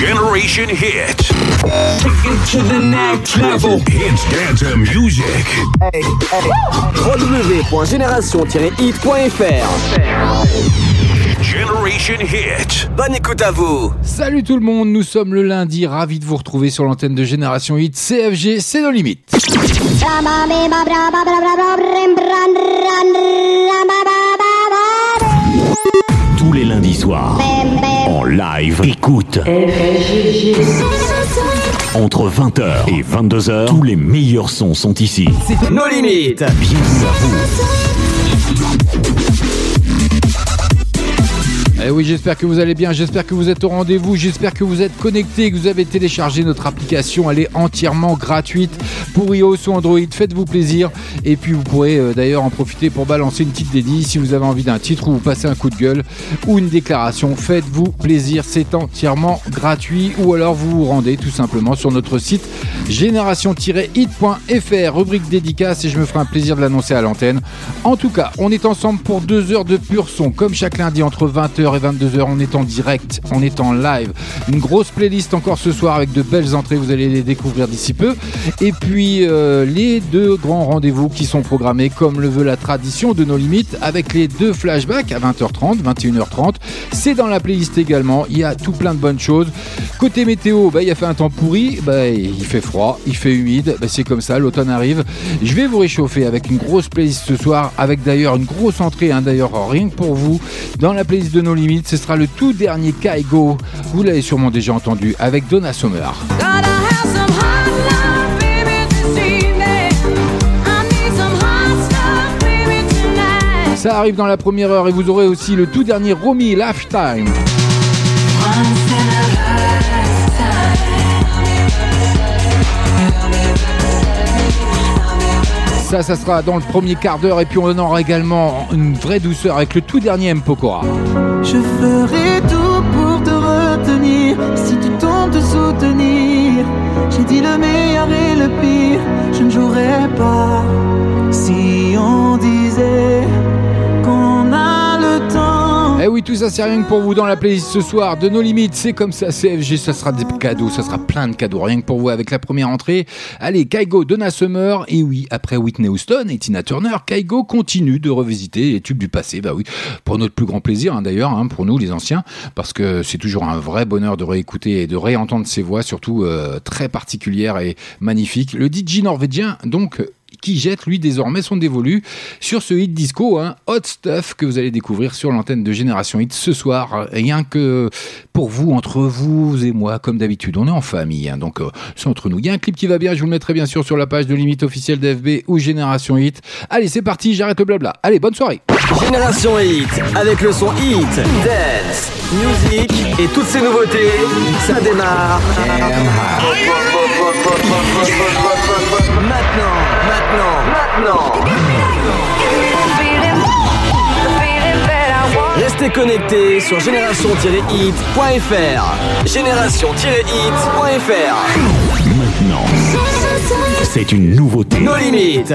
Generation Hit. Take it to the next level. Hits dance music. Hey, hey. www.génération-hit.fr Generation Hit. Bonne écoute à vous. Salut tout le monde, nous sommes le lundi, ravi de vous retrouver sur l'antenne de Génération Hit. CFG, c'est nos limites. Tous les lundis soirs, live, écoute. Entre 20h et 22h, tous les meilleurs sons sont ici. Nos limites. Bienvenue à vous. Eh oui, j'espère que vous allez bien, j'espère que vous êtes au rendez-vous, j'espère que vous êtes connectés, que vous avez téléchargé notre application. Elle est entièrement gratuite pour iOS ou Android. Faites-vous plaisir. Et puis vous pourrez euh, d'ailleurs en profiter pour balancer une petite dédie si vous avez envie d'un titre ou vous passez un coup de gueule ou une déclaration. Faites-vous plaisir, c'est entièrement gratuit. Ou alors vous vous rendez tout simplement sur notre site génération-hit.fr, rubrique dédicace et je me ferai un plaisir de l'annoncer à l'antenne. En tout cas, on est ensemble pour deux heures de pur son, comme chaque lundi entre 20h et 22h. On est en direct, on est en live. Une grosse playlist encore ce soir avec de belles entrées, vous allez les découvrir d'ici peu. Et puis euh, les deux grands rendez-vous qui sont programmés comme le veut la tradition de nos limites avec les deux flashbacks à 20h30, 21h30. C'est dans la playlist également, il y a tout plein de bonnes choses. Côté météo, bah, il a fait un temps pourri, bah, il fait froid, il fait humide, bah, c'est comme ça, l'automne arrive. Je vais vous réchauffer avec une grosse playlist ce soir, avec d'ailleurs une grosse entrée, hein, d'ailleurs rien que pour vous, dans la playlist de nos limites. Ce sera le tout dernier Kaigo, vous l'avez sûrement déjà entendu, avec Donna Summer. Ça arrive dans la première heure et vous aurez aussi le tout dernier Romy Lifetime. Ça, ça sera dans le premier quart d'heure et puis on aura également une vraie douceur avec le tout dernier M. Pokora. Je ferai tout pour te retenir si tu soutenir. J'ai dit le meilleur et le pire, je ne jouerai pas. Si on disait Eh oui, tout ça c'est rien que pour vous dans la playlist ce soir de nos limites. C'est comme ça, CFG, ça sera des cadeaux, ça sera plein de cadeaux, rien que pour vous avec la première entrée. Allez, Kaigo, Donna Summer, et oui, après Whitney Houston et Tina Turner, Kaigo continue de revisiter les tubes du passé. Bah oui, pour notre plus grand plaisir hein, d'ailleurs, hein, pour nous les anciens, parce que c'est toujours un vrai bonheur de réécouter et de réentendre ces voix, surtout euh, très particulières et magnifiques. Le DJ norvégien, donc qui jette lui désormais son dévolu sur ce hit disco, hein, Hot Stuff, que vous allez découvrir sur l'antenne de Génération Hit ce soir. Rien que pour vous, entre vous et moi, comme d'habitude, on est en famille, hein, donc euh, c'est entre nous. Il y a un clip qui va bien, je vous le mettrai bien sûr sur la page de limite officielle d'FB ou Génération Hit. Allez, c'est parti, j'arrête le blabla. Allez, bonne soirée. Génération Hit, avec le son Hit, Dance, Music et toutes ces nouveautés, ça démarre. Maintenant, maintenant, maintenant. Restez connectés sur génération-hit.fr. Génération-hit.fr. Maintenant, c'est une nouveauté. Nos limites.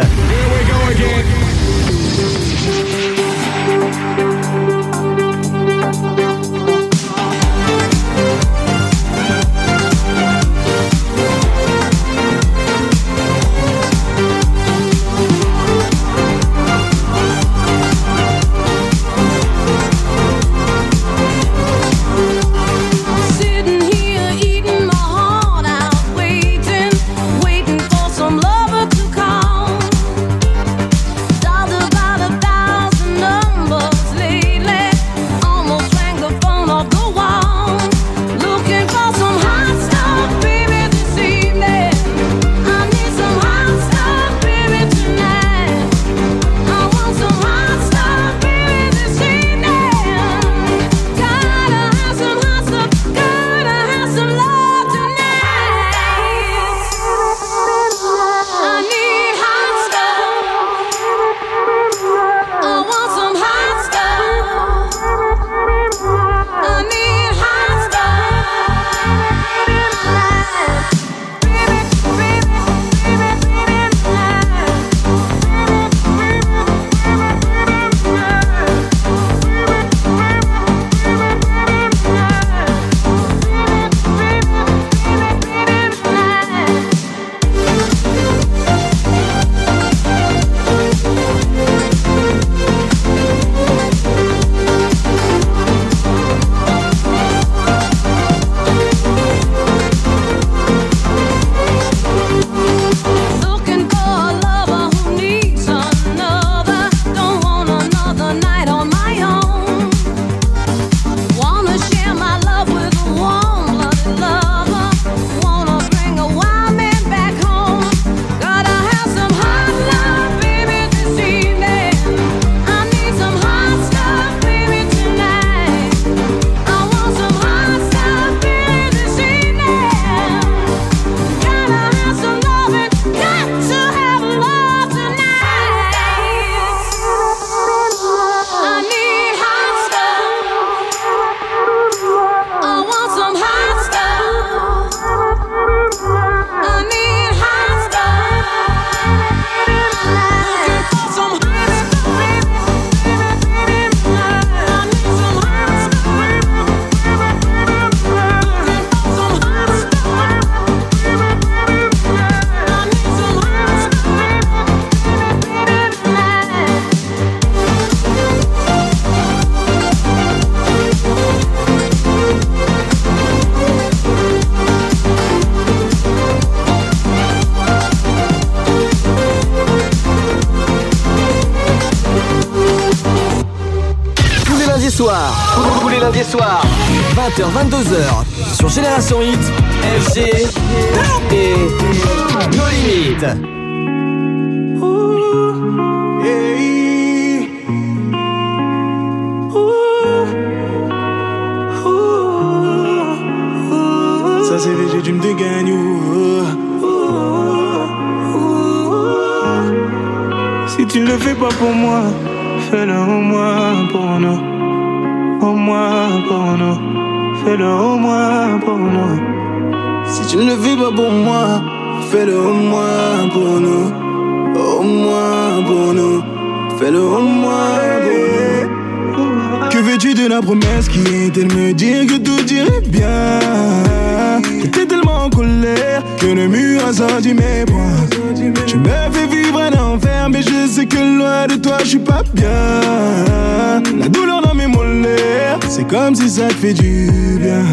Tu me fais vivre un enfer mais je sais que loin de toi je suis pas bien. La douleur dans mes molaires c'est comme si ça te fait du bien.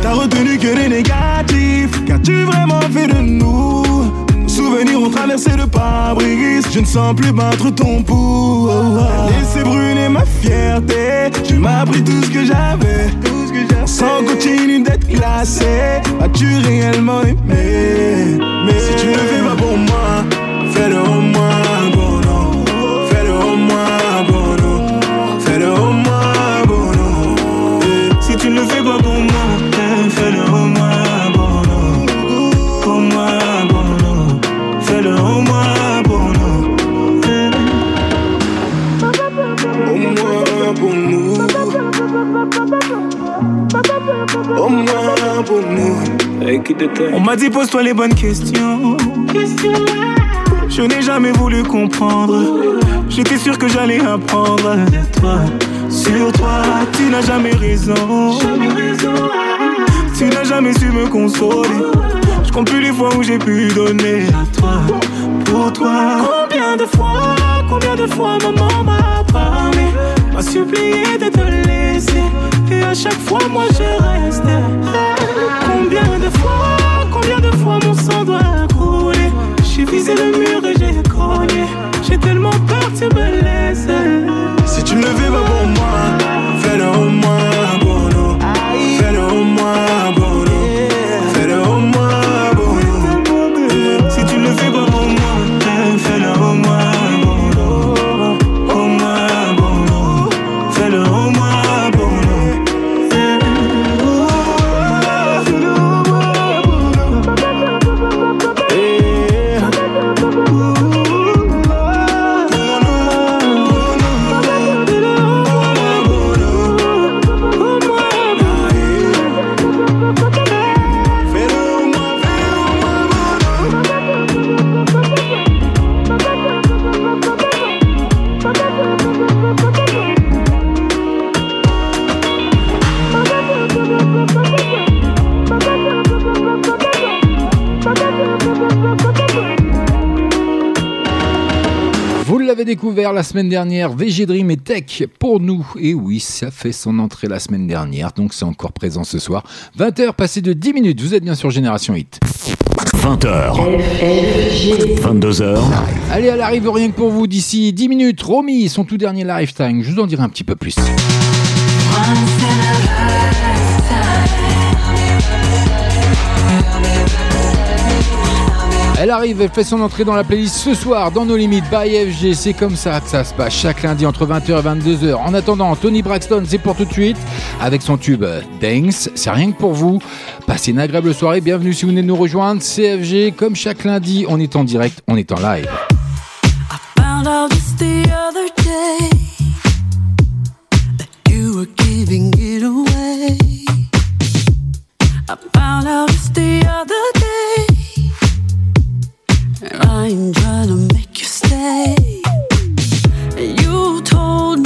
T'as retenu que les négatifs Qu'as-tu vraiment fait de nous. Souvenirs ont traversé le pare-brise Je ne sens plus battre ton pouls Laissez brûler ma fierté Tu m'as pris tout ce que j'avais Sans continue d'être classé As-tu réellement aimé? Mais si tu ne fais pas pour moi Fais-le au moins On m'a dit pose-toi les bonnes questions. Je n'ai jamais voulu comprendre. J'étais sûr que j'allais apprendre. Toi Sur toi, tu n'as jamais raison. Tu n'as jamais su me consoler. Je compte plus les fois où j'ai pu donner. À toi Pour toi. Combien de fois, combien de fois maman m'a parlé M'a supplié de te laisser. Et à chaque fois moi je restais Combien de fois, combien de fois mon sang doit couler? J'ai visé le mur et j'ai cogné. J'ai tellement peur tu me laisses. Si tu ne le fais pas pour moi découvert la semaine dernière, VG Dream et Tech pour nous. Et oui, ça fait son entrée la semaine dernière, donc c'est encore présent ce soir. 20h passé de 10 minutes, vous êtes bien sur Génération Hit. 20h. 22h. Allez, elle arrive rien que pour vous d'ici 10 minutes. Romy, son tout dernier lifetime, je vous en dirai un petit peu plus. Elle arrive, elle fait son entrée dans la playlist ce soir dans nos limites by FG. C'est comme ça que ça se passe chaque lundi entre 20h et 22h. En attendant, Tony Braxton, c'est pour tout de suite avec son tube euh, Dance. C'est rien que pour vous. Passez une agréable soirée. Bienvenue si vous venez de nous rejoindre. CFG, comme chaque lundi, on est en direct, on est en live. I ain't trying to make you stay. You told me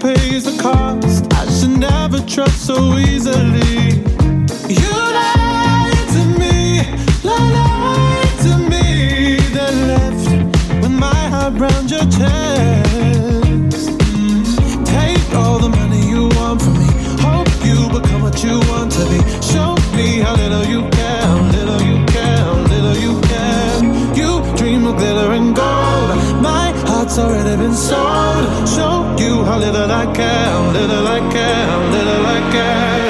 pays the cost. I should never trust so easily. You lied to me, lied to me. Then left with my heart round your chest. Mm. Take all the money you want from me. Hope you become what you want to be. Show me how little you care, little you care, little you care. You dream of glitter and gold. Heart's already been sold. Show you how little I care, little I care, little I care.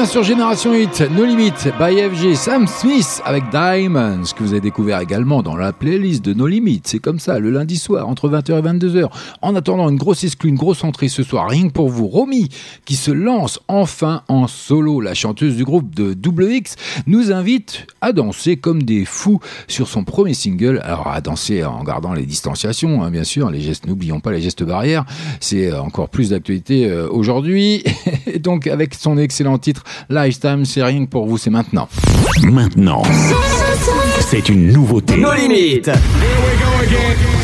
bien sûr Génération 8, No Limit, by FG, Sam Smith avec Diamonds, que vous avez découvert également dans la playlist de No Limit. C'est comme ça, le lundi soir, entre 20h et 22h. En attendant une grosse exclue, une grosse entrée ce soir, rien que pour vous, Romy, qui se lance enfin en solo. La chanteuse du groupe de WX nous invite à danser comme des fous sur son premier single. Alors, à danser en gardant les distanciations, hein, bien sûr, les gestes, n'oublions pas les gestes barrières. C'est euh, encore plus d'actualité euh, aujourd'hui. donc, avec son excellent titre Lifetime, c'est rien que pour vous, c'est maintenant. Maintenant, c'est une nouveauté. Nos limites. Here we go again.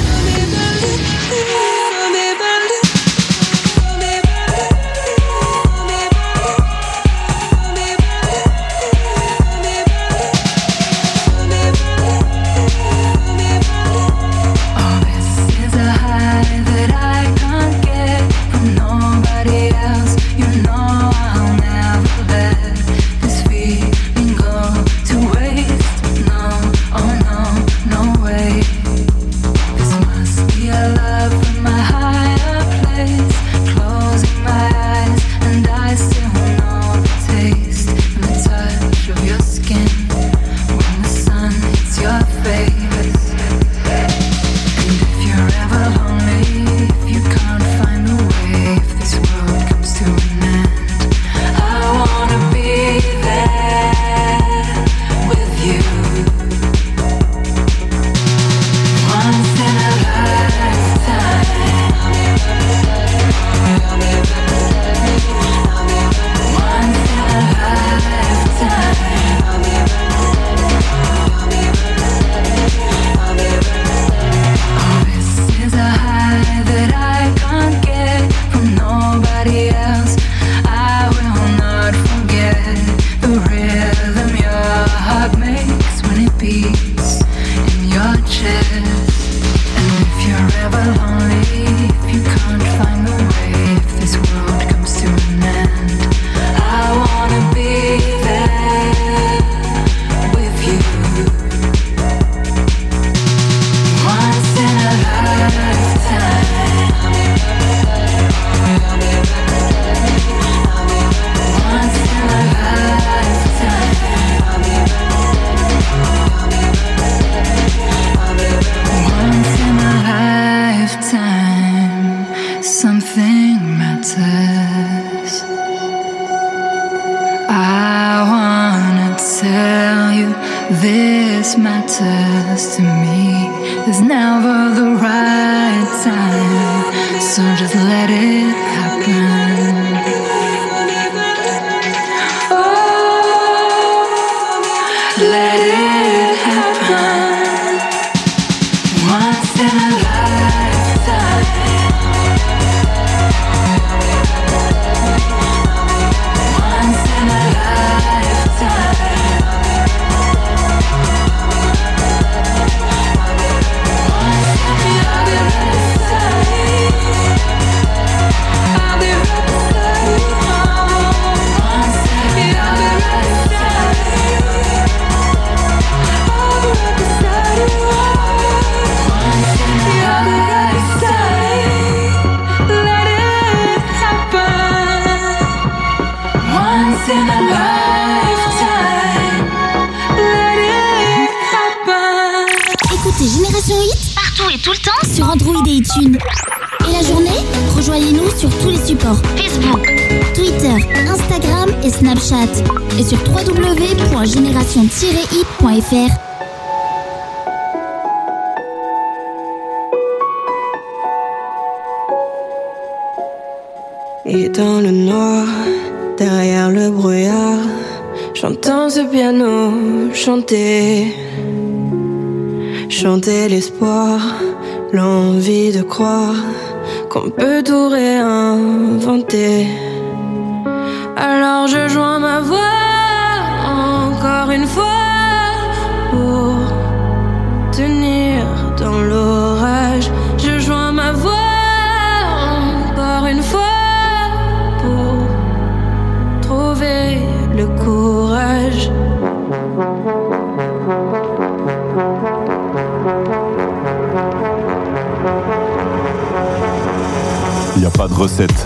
Alors je joins ma voix encore une fois pour tenir dans l'orage. Je joins ma voix encore une fois pour trouver le courage. Y a pas de recette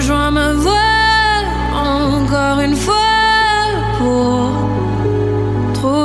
Joins ma voix encore une fois pour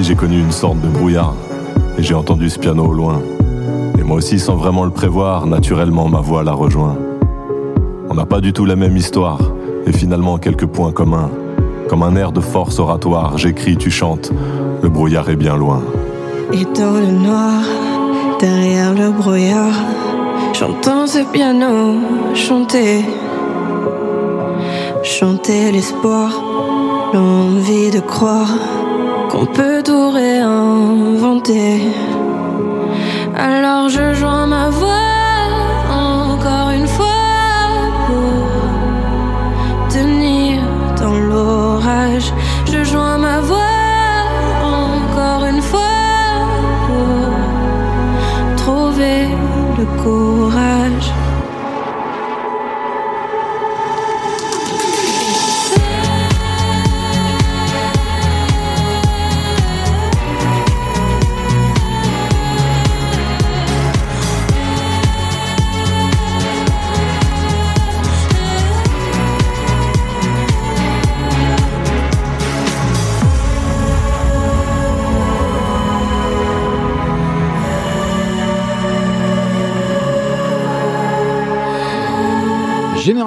j'ai connu une sorte de brouillard et j'ai entendu ce piano au loin. Et moi aussi sans vraiment le prévoir, naturellement ma voix la rejoint. On n'a pas du tout la même histoire et finalement quelques points communs. Comme un air de force oratoire, j'écris, tu chantes, le brouillard est bien loin. Et dans le noir, derrière le brouillard, j'entends ce piano chanter. Chanter l'espoir, l'envie de croire qu'on peut tout réinventer. Alors je joins ma voix encore une fois pour tenir dans l'orage. Je joins ma voix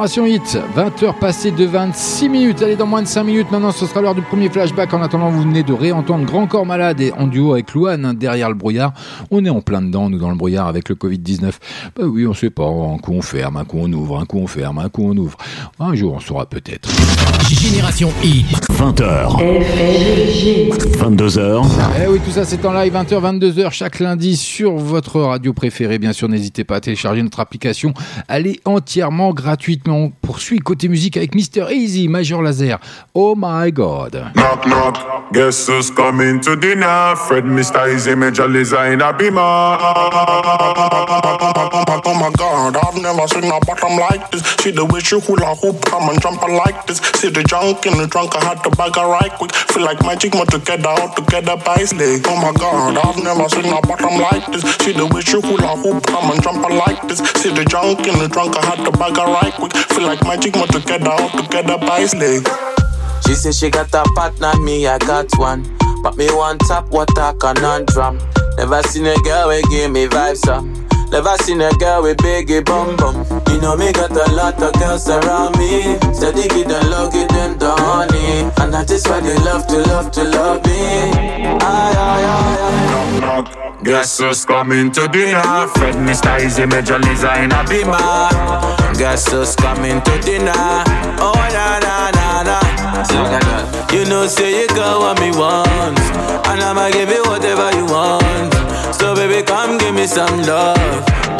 Hit, 20h passées de 26 minutes. Allez, dans moins de 5 minutes, maintenant, ce sera l'heure du premier flashback. En attendant, vous venez de réentendre Grand Corps Malade et en duo avec Louane hein, derrière le brouillard. On est en plein dedans, nous, dans le brouillard avec le Covid-19. Bah oui, on sait pas. Un coup on ferme, un coup on ouvre, un coup on ferme, un coup on ouvre. Un jour, on saura peut-être. Génération Hit. 20h. 22h. Eh oui, tout ça c'est en live 20h, 22h chaque lundi sur votre radio préférée. Bien sûr, n'hésitez pas à télécharger notre application. Elle est entièrement gratuitement. On poursuit côté musique avec Mr. Easy, Major Laser. Oh my god. Knock, knock. Guess who's coming to dinner? Fred, Mr. Easy, Major Lazer in a beamer. Oh my God, I've never seen a bottom like this. See the way she hula hoop, come and jump like this. See the junk in the trunk, I had to bag her right quick. Feel like magic, more together, all together by leg. Oh my god, I've never seen a bottom like this. See the way she hula hoop, come and jump her like this. See the junk in the trunk, I had to bag her right quick. Feel like magic, more together, all together by leg. She say she got a partner, me I got one. But me one top water conundrum. Never seen a girl we give me vibes up. Never seen a girl with biggie bum bum. You know me got a lot of girls around me. Steady get and love get them the honey. And that is why they love to love to love me. Aye, aye, aye, aye. Guess who's coming to dinner? Fred Mr. Easy Major Lisa in a beamer. Guess who's coming to dinner? Oh na na na na. You know say you got what me want, and I'ma give you whatever you want. So baby come give me some love.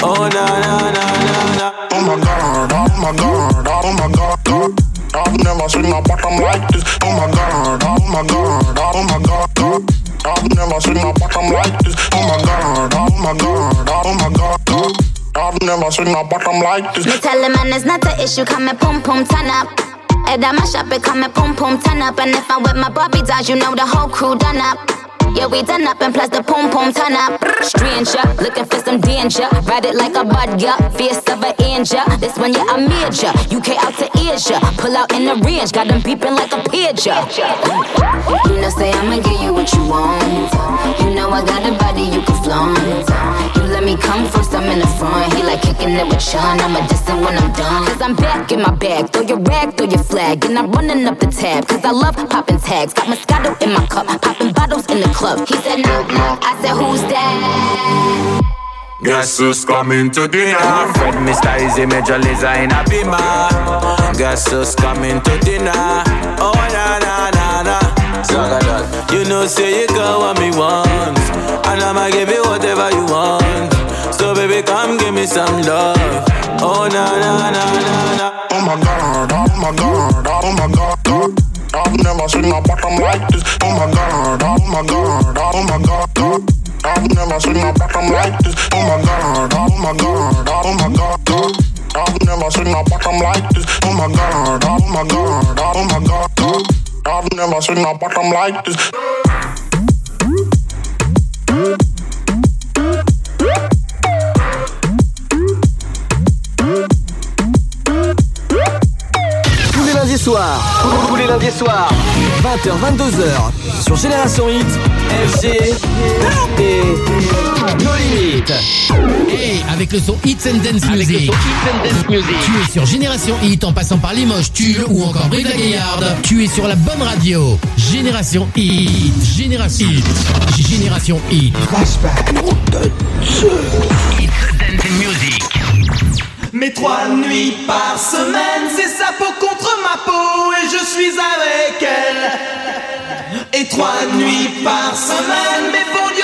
Oh na na na na na. Oh my god, oh my god, oh my god, god. I've never seen a bottom like this. Oh my god, oh my god, oh my god, god. I've never seen a bottom like this. Oh my god, oh my god, oh my god, god. I've never seen a bottom like this. Me tell the man it's not the issue, come and pum pum turn up. Head on my shop, it come and pum pum turn up. And if I'm with my Bobby dolls, you know the whole crew done up. Yeah, we done up and plus the pum pum turn up. Stranger, looking for some danger. Ride it like a bud, yeah. Fierce of an angel. This one, yeah, I major. UK out to Asia. Pull out in the range, got them beeping like a pigeon. You know, say I'ma give you what you want. You know I got a body you can flaunt. You me come first, I'm in the front. He like kicking it with Sean. I'm a distant when I'm done. Cause I'm back in my bag. Throw your rag, throw your flag. And I'm running up the tab. Cause I love popping tags. Got Moscato in my cup. Popping bottles in the club. He said, knock, knock. I said, who's that? Guess who's coming to dinner? Fred Mr. Easy Major Lisa in a beamer. Guess who's coming to dinner? Oh na na na na. Zagadot. You know say you got what me want, and I'ma give you whatever you want. So baby come give me some love. Oh na na na na na. Oh my god, oh my god, oh my god, god. I've never seen a bottom like this. Oh my god, oh my god, oh my god, god. I've never seen a bottom like this. Oh my god, oh my god, oh my god, god. I've never seen a bottom like this. Oh my god, oh my god, oh my god, god. I've never seen a bottom like this. Lundis soirs, tous les lundis soirs, 20h, 22h, sur Génération Hit, FG et nos limites. Hey, avec le son Hits and Dance Music. Tu es sur Génération Hit en passant par Limoges, Tulle ou encore Brive la Gaillarde. Tu es sur la bonne radio. Génération Hit. Génération Hit. Génération Hit. Hits Dance Music. Mes trois nuits par semaine, c'est sa peau contre ma peau et je suis avec elle. Et trois nuits par semaine, mais bon Dieu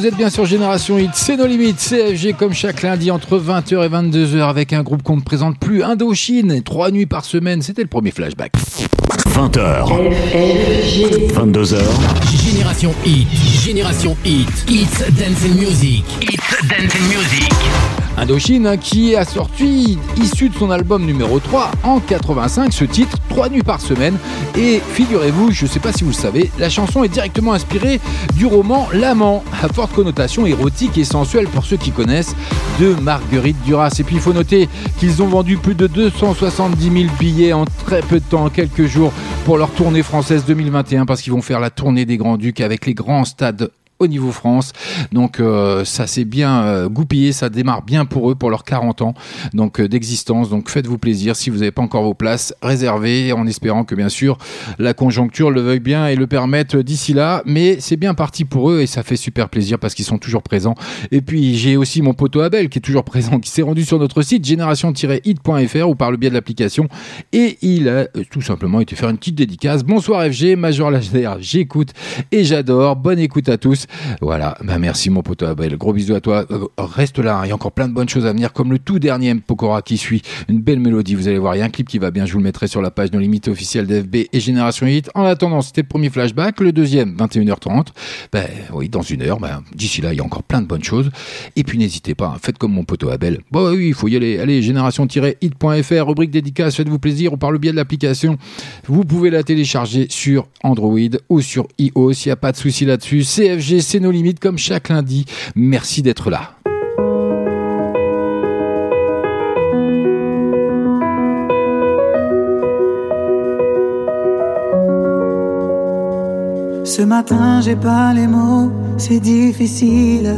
Vous êtes bien sur Génération Hit, c'est nos limites, CFG comme chaque lundi entre 20h et 22h avec un groupe qu'on ne présente plus, Indochine, trois nuits par semaine, c'était le premier flashback. 20h. 22h. Génération Hit, Génération Hit, It's Dancing Music, It's Dancing Music. Indochine hein, qui a sorti, issu de son album numéro 3 en 85, ce titre, 3 nuits par semaine. Et figurez-vous, je ne sais pas si vous le savez, la chanson est directement inspirée du roman L'amant, à forte connotation érotique et sensuelle pour ceux qui connaissent, de Marguerite Duras. Et puis il faut noter qu'ils ont vendu plus de 270 000 billets en très peu de temps, en quelques jours, pour leur tournée française 2021, parce qu'ils vont faire la tournée des Grands Ducs avec les grands stades au niveau France. Donc euh, ça s'est bien euh, goupillé, ça démarre bien pour eux pour leurs 40 ans donc euh, d'existence. Donc faites-vous plaisir si vous n'avez pas encore vos places, réservez en espérant que bien sûr la conjoncture le veuille bien et le permette d'ici là. Mais c'est bien parti pour eux et ça fait super plaisir parce qu'ils sont toujours présents. Et puis j'ai aussi mon poteau Abel qui est toujours présent, qui s'est rendu sur notre site génération-hit.fr ou par le biais de l'application et il a euh, tout simplement été faire une petite dédicace. Bonsoir FG, Major Lager, j'écoute et j'adore. Bonne écoute à tous. Voilà, bah merci mon poteau Abel. Gros bisous à toi. Euh, Reste là, hein. il y a encore plein de bonnes choses à venir, comme le tout dernier. Pokora qui suit. Une belle mélodie, vous allez voir. Il y a un clip qui va bien, je vous le mettrai sur la page de limite officielle d'FB et Génération Hit. En attendant, c'était le premier flashback. Le deuxième, 21h30. Ben oui, dans une heure. Ben, D'ici là, il y a encore plein de bonnes choses. Et puis n'hésitez pas, hein, faites comme mon poteau Abel. Bon, oui, il faut y aller. Allez, génération-hit.fr, rubrique dédicace, faites-vous plaisir ou par le biais de l'application. Vous pouvez la télécharger sur Android ou sur iOS. Il n'y a pas de souci là-dessus. CFG, c'est nos limites comme chaque lundi. Merci d'être là. Ce matin, j'ai pas les mots, c'est difficile.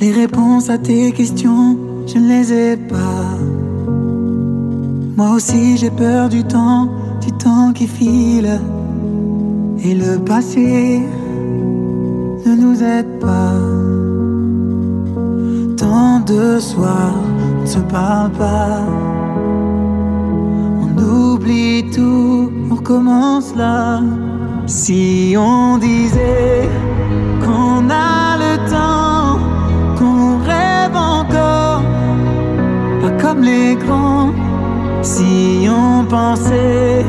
Les réponses à tes questions, je ne les ai pas. Moi aussi, j'ai peur du temps, du temps qui file. Et le passé ne nous aide pas. Tant de soirs, on ne se parle pas. On oublie tout, on recommence là. Si on disait qu'on a le temps, qu'on rêve encore, pas comme les grands. Si on pensait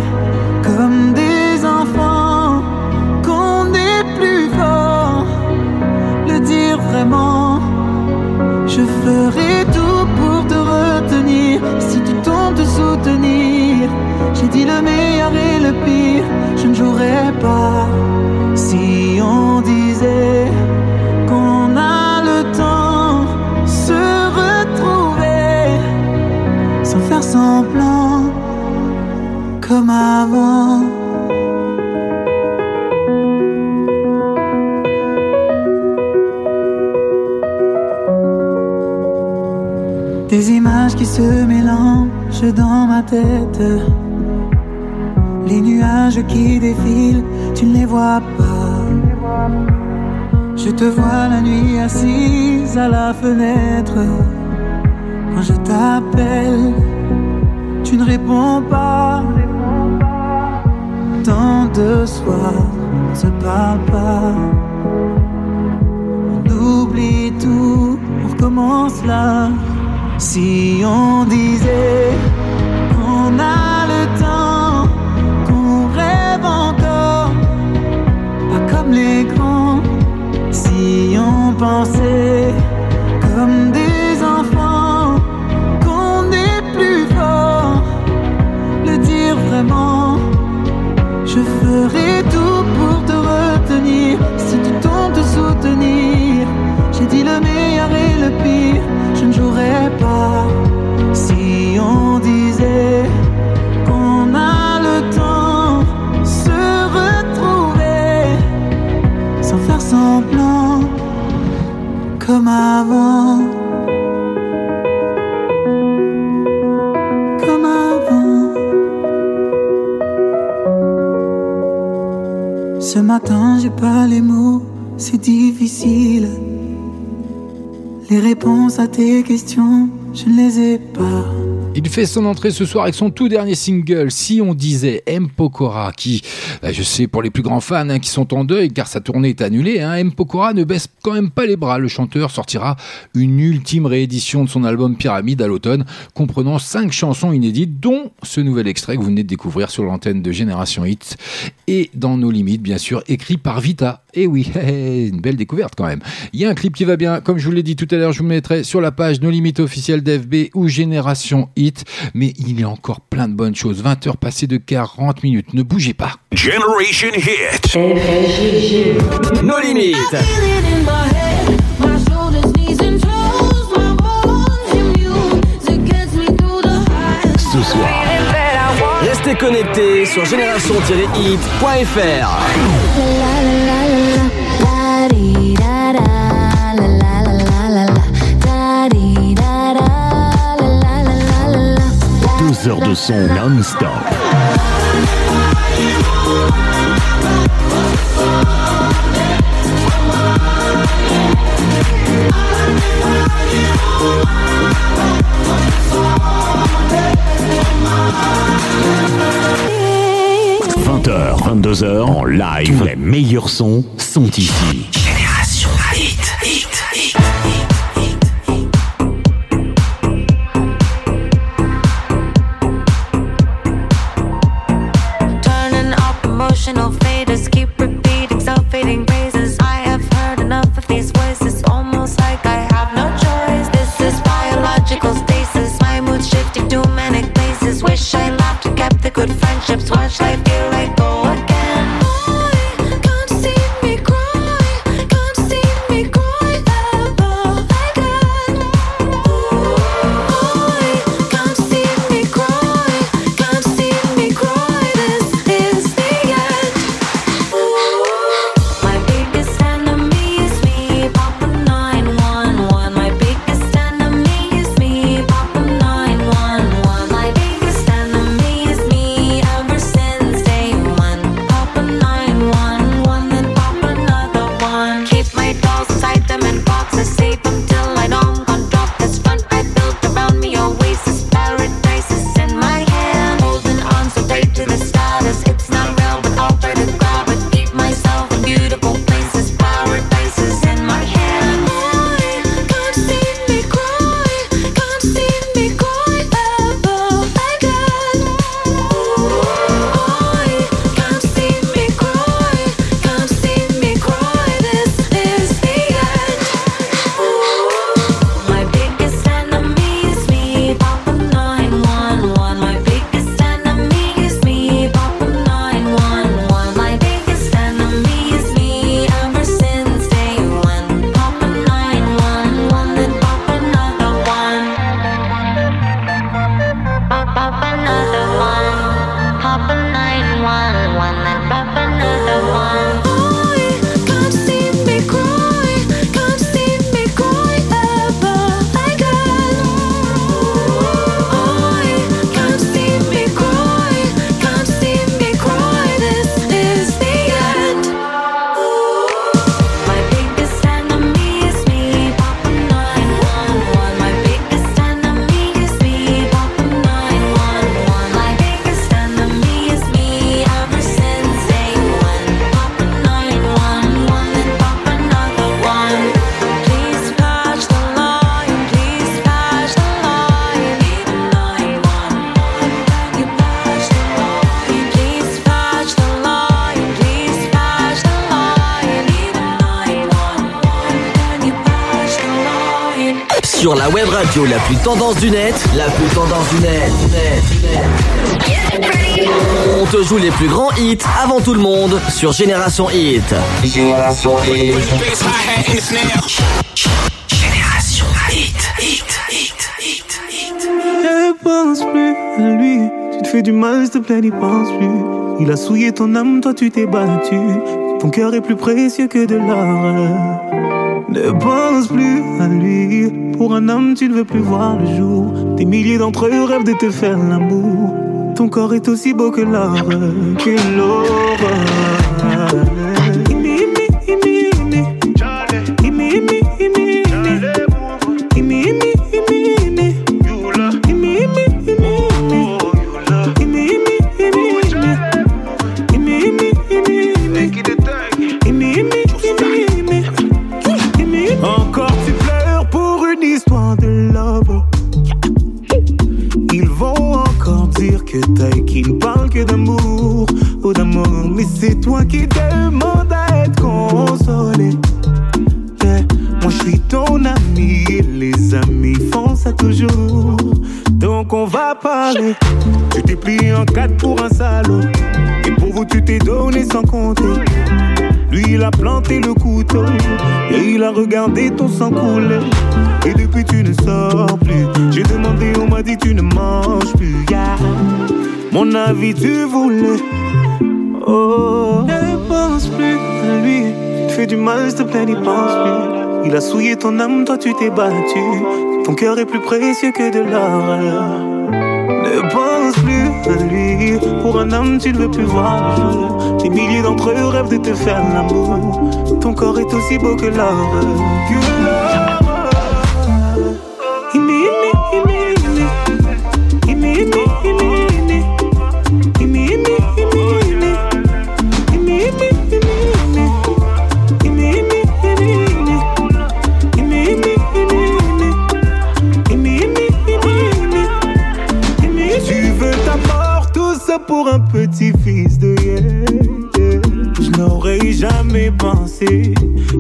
Les nuages qui défilent, tu ne les vois pas. Je te vois la nuit assise à la fenêtre. Quand je t'appelle, tu ne réponds pas. Tant de on ne se parle pas. On oublie tout, on recommence là. Si on disait les grands. Si on pensait comme des enfants, qu'on est plus fort, le dire vraiment. Je ferai tout pour te retenir, si tu tombes te soutenir. J'ai dit le meilleur et le pire, je ne jouerai pas. Avant. Comme avant. Ce matin, j'ai pas les mots, c'est difficile. Les réponses à tes questions, je ne les ai pas. Fait son entrée ce soir avec son tout dernier single, Si on disait M. Pokora, qui, bah, je sais pour les plus grands fans hein, qui sont en deuil car sa tournée est annulée, hein, M. Pokora ne baisse quand même pas les bras. Le chanteur sortira une ultime réédition de son album Pyramide à l'automne, comprenant cinq chansons inédites, dont ce nouvel extrait que vous venez de découvrir sur l'antenne de Génération Hit et dans nos limites, bien sûr, écrit par Vita. Et oui, une belle découverte quand même. Il y a un clip qui va bien, comme je vous l'ai dit tout à l'heure, je vous mettrai sur la page No Limites officielle d'FB ou Génération Hit. Mais il y a encore plein de bonnes choses. 20 heures passées de 40 minutes. Ne bougez pas. Generation Hit. Nos limites. Ce soir, Restez connectés sur génération-hit.fr. 2 heures de son non-stop. « 20h, 22h en live. Les meilleurs sons sont ici. Tendance du net, la plus tendance du net, du net, du net. On te joue les plus grands hits avant tout le monde sur Génération Hit. Génération Hit. Génération Hit. Hit, hit, hit, hit. Ne pense plus à lui. Tu te fais du mal, s'il te plaît, n'y pense plus. Il a souillé ton âme, toi tu t'es battu. Ton cœur est plus précieux que de l'or. Ne pense plus à lui. Pour un homme, tu ne veux plus voir le jour. Des milliers d'entre eux rêvent de te faire l'amour. Ton corps est aussi beau que l'or, que l'aurore. Tu t'es plié en quatre pour un salaud. Et pour vous tu t'es donné sans compter. Lui il a planté le couteau et il a regardé ton sang couler. Et depuis tu ne sors plus. J'ai demandé, on m'a dit tu ne manges plus. Mon avis tu voulais. Oh, ne pense plus à lui. Tu fais du mal, s'il te plaît, n'y pense plus. Il a souillé ton âme, toi tu t'es battu. Ton cœur est plus précieux que de l'or. Ne pense plus à lui. Pour un homme, tu ne veux plus voir le. Des milliers d'entre eux rêvent de te faire l'amour. Ton corps est aussi beau que l'or.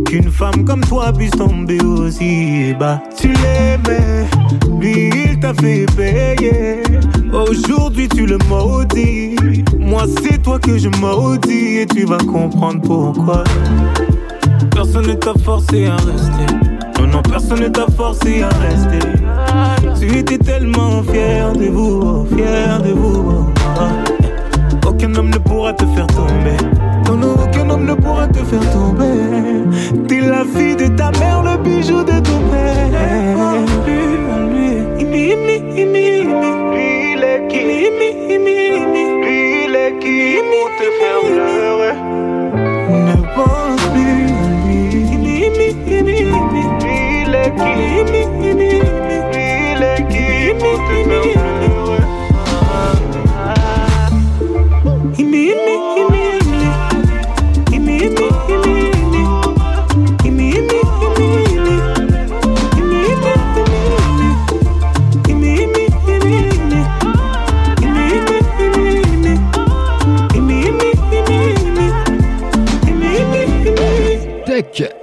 Qu'une femme comme toi puisse tomber aussi bas. Tu l'aimais, lui il t'a fait payer. Aujourd'hui tu le maudis. Moi c'est toi que je maudis et tu vas comprendre pourquoi. Personne ne t'a forcé à rester. Non, non, personne ne t'a forcé à rester. Tu étais tellement fier de vous, fier de vous. Aucun homme ne pourra te faire tomber. Non, aucun homme ne pourra te faire tomber. T'es la fille de ta mère, le bijou de ton père. Lui, lui, imi, imi,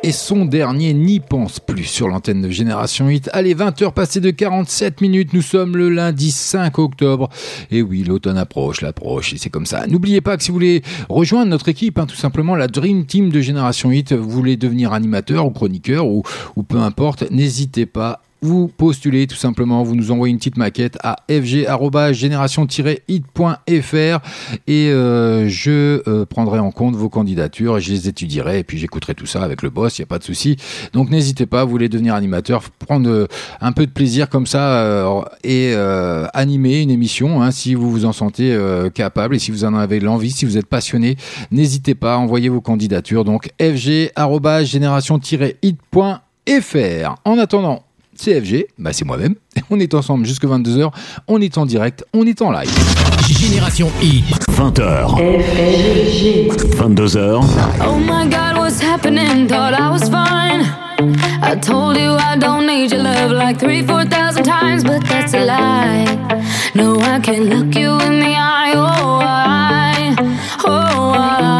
et son dernier N'y pense plus sur l'antenne de Génération 8. Allez, 20h passées de 47 minutes. Nous sommes le lundi 5 octobre. Et oui, l'automne approche, l'approche, et c'est comme ça. N'oubliez pas que si vous voulez rejoindre notre équipe, hein, tout simplement la Dream Team de Génération 8, vous voulez devenir animateur ou chroniqueur ou, ou peu importe, n'hésitez pas vous postulez tout simplement, vous nous envoyez une petite maquette à fg-génération-hit.fr et euh, je euh, prendrai en compte vos candidatures, je les étudierai et puis j'écouterai tout ça avec le boss, il n'y a pas de souci. Donc n'hésitez pas, vous voulez devenir animateur, prendre euh, un peu de plaisir comme ça et animer une émission hein, si vous vous en sentez capable et si vous en avez l'envie, si vous êtes passionné, n'hésitez pas, envoyez vos candidatures. Donc fg-génération-hit.fr. En attendant, CFG, bah c'est moi-même. On est ensemble jusque 22h. On est en direct, on est en live. Génération Hit. 20h. 22h. Oh my god, what's happening? Thought I was fine. I told you I don't need your love like three, four thousand times, but that's a lie. No, I can't look you in the eye. Oh, I, oh, I.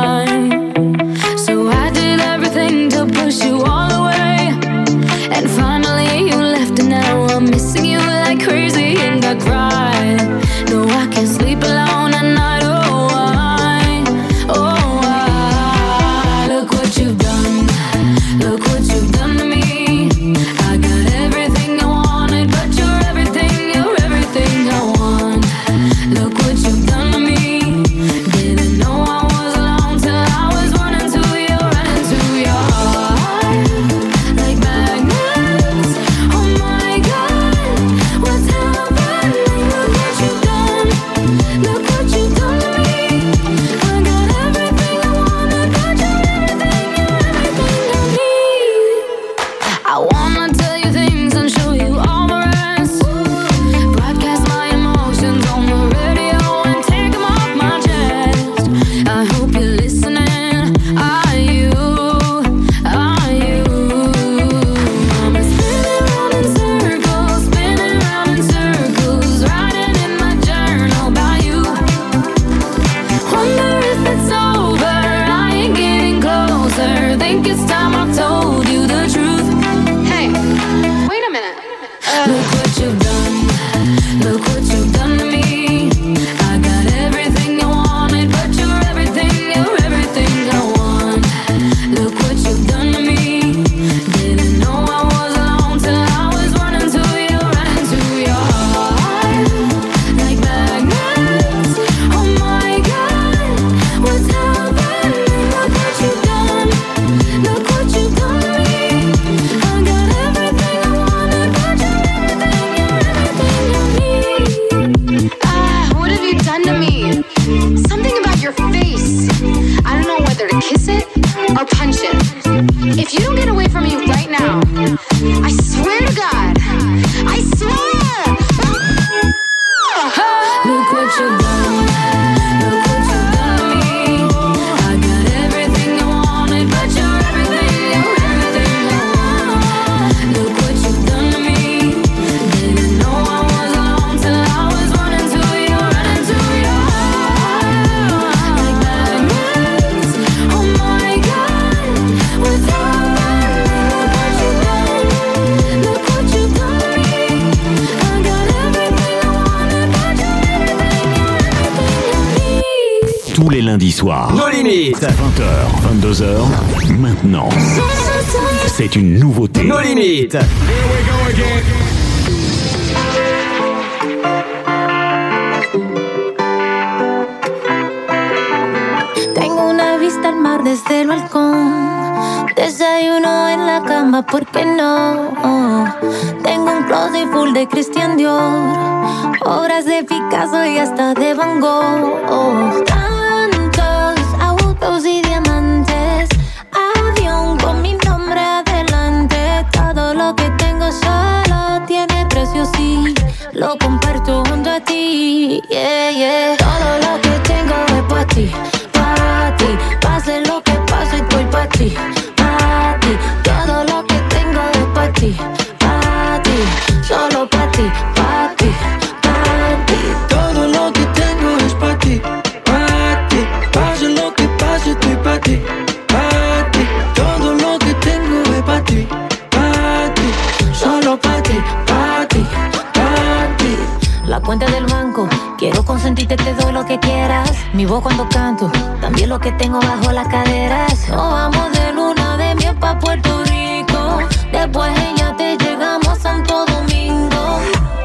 sentirte te doy lo que quieras. Mi voz cuando canto, también lo que tengo bajo las caderas. Nos vamos de luna de miel pa' Puerto Rico. Después ella te llegamos a Santo Domingo.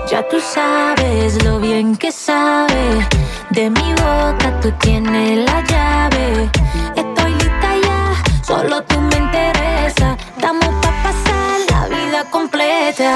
Ya tú sabes lo bien que sabe. De mi boca tú tienes la llave. Estoy lista ya, solo tú me interesa. Estamos pa' pasar la vida completa.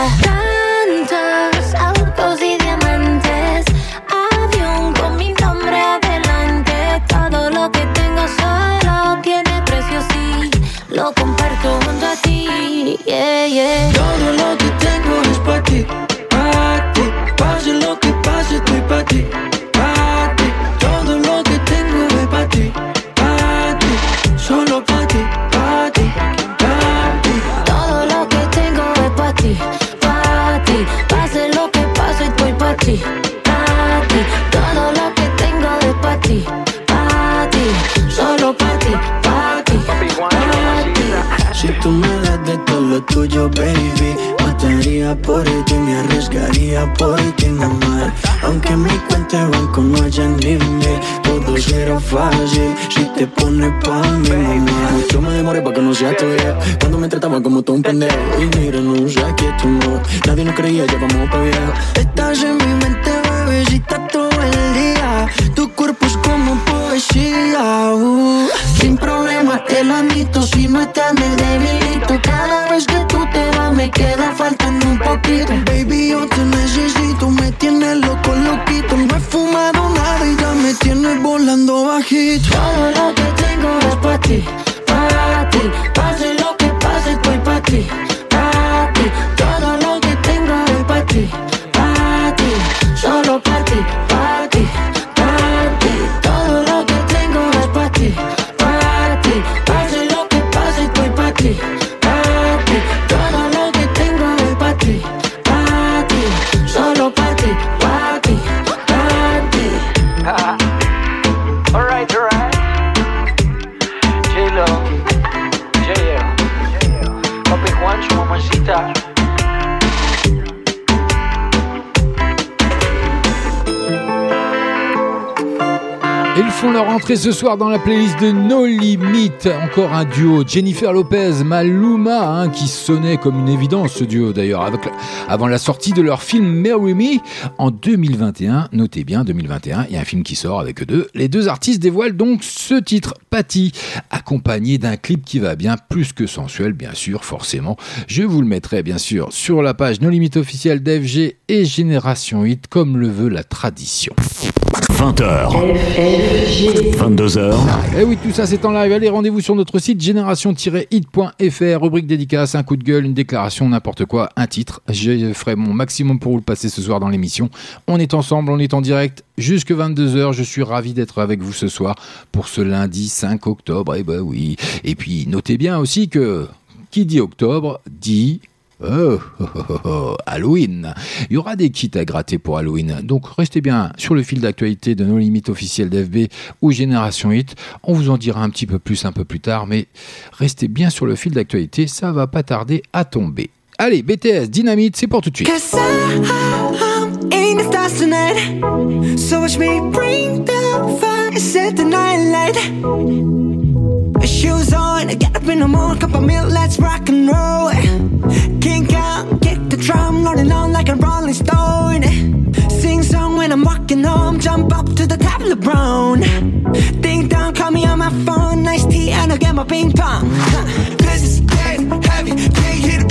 contigo, baby. Mataría por ti, me arriesgaría por ti, mamá. Aunque mi cuenta de banco no haya ni mil, todo será fácil si te pones pa' mi mamá. Mucho me demoré pa' que no sea tu vida, cuando me trataba como todo un pendejo. Y mira, no sé qué no, nadie nos creía, ya vamos pa' viejo. Estás en mi mente, bebecita, todo el día. Tu cuerpo es como poesía, uh. Sin problemas te lo admito, si no estás me debilito. Cada vez que tú me queda faltando un poquito. Baby, yo te necesito, me tienes loco, loquito. No he fumado nada y ya me tienes volando bajito. Todo lo que tengo es para ti, para ti. Pase lo que pase, estoy para ti. Entrée ce soir dans la playlist de No Limit. Encore un duo, Jennifer Lopez, Maluma, hein, qui sonnait comme une évidence ce duo d'ailleurs, avant la sortie de leur film Marry Me en 2021. Notez bien, 2021, il y a un film qui sort avec eux deux. Les deux artistes dévoilent donc ce titre, Patty, accompagné d'un clip qui va bien, plus que sensuel, bien sûr, forcément. Je vous le mettrai bien sûr sur la page No Limit officielle d'FG et Génération 8, comme le veut la tradition. 20h. 22h. Et Eh oui, tout ça c'est en live. Allez, rendez-vous sur notre site génération-hit.fr, rubrique dédicace, un coup de gueule, une déclaration, n'importe quoi, un titre. Je ferai mon maximum pour vous le passer ce soir dans l'émission. On est ensemble, on est en direct jusque 22h. Je suis ravi d'être avec vous ce soir pour ce lundi 5 octobre. Et bah oui. Et puis notez bien aussi que qui dit octobre dit Oh, oh, oh, oh, Halloween. Il y aura des kits à gratter pour Halloween. Donc restez bien sur le fil d'actualité de nos limites officielles d'FB ou Génération Hit. On vous en dira un petit peu plus un peu plus tard, mais restez bien sur le fil d'actualité, ça va pas tarder à tomber. Allez, BTS, Dynamite, c'est pour tout de suite. Kink out, kick the drum, rolling on like a rolling stone. Sing song when I'm walking home, jump up to the top of the brown. Ding dong, call me on my phone, nice tea, and I'll get my ping pong. Huh. This is getting heavy, can't hear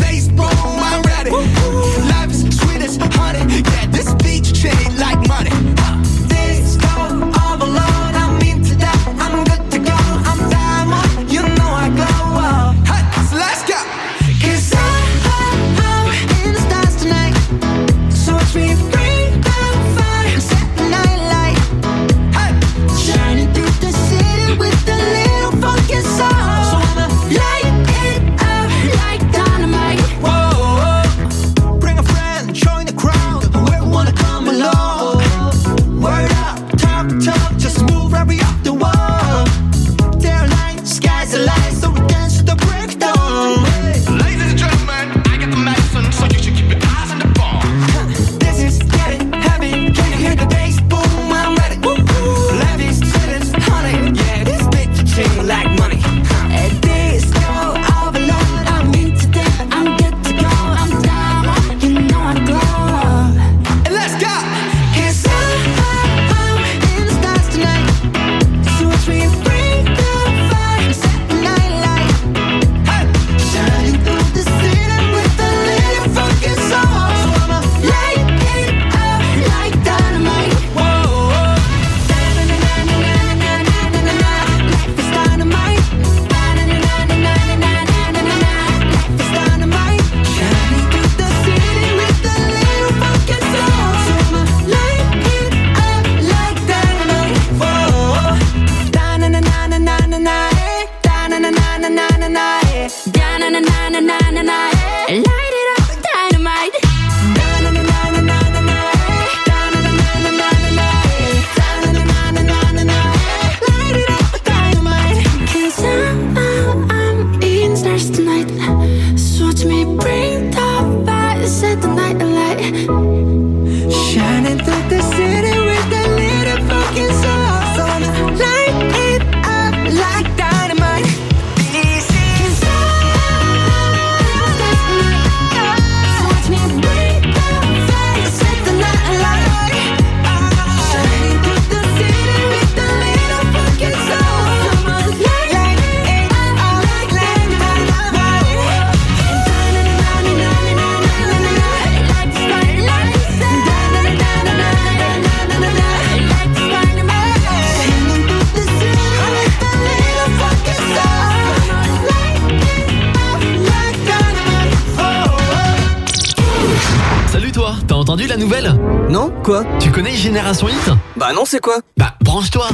quoi Tu connais Génération Hit Bah non, c'est quoi Bah branche-toi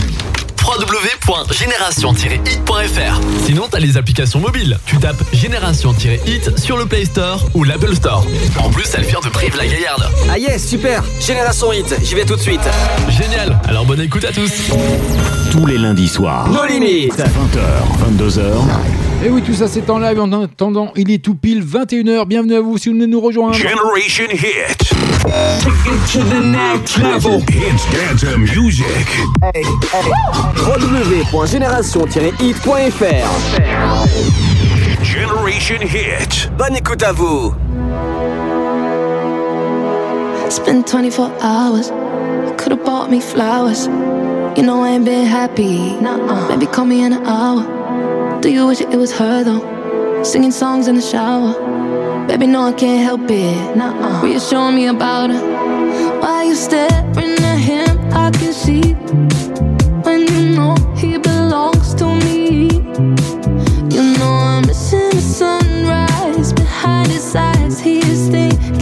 www.génération-hit.fr Sinon t'as les applications mobiles. Tu tapes Génération-hit sur le Play Store ou l'Apple Store. En plus, elle vient de Brive-la-Gaillarde. Ah yes, super Génération Hit, j'y vais tout de suite. Génial Alors bonne écoute à tous Tous les lundis soirs. Nos limites 20h, 22h. Et oui, tout ça c'est en live. En attendant, il est tout pile 21h. Bienvenue à vous si vous venez nous rejoindre. Generation Hit. Take it to the next level. Hits dance music. www.génération-hit.fr Generation Hit. Bonne écoute à vous. It's been 24 hours. You could have bought me flowers. You know I ain't been happy. Maybe call me in an hour. Do you wish it was her though? Singing songs in the shower. Baby, no, I can't help it. Nuh uh. Reassuring me about her. Why you staring at him? I can see when you know he belongs to me. You know I'm missing the sunrise behind his eyes. He is thinking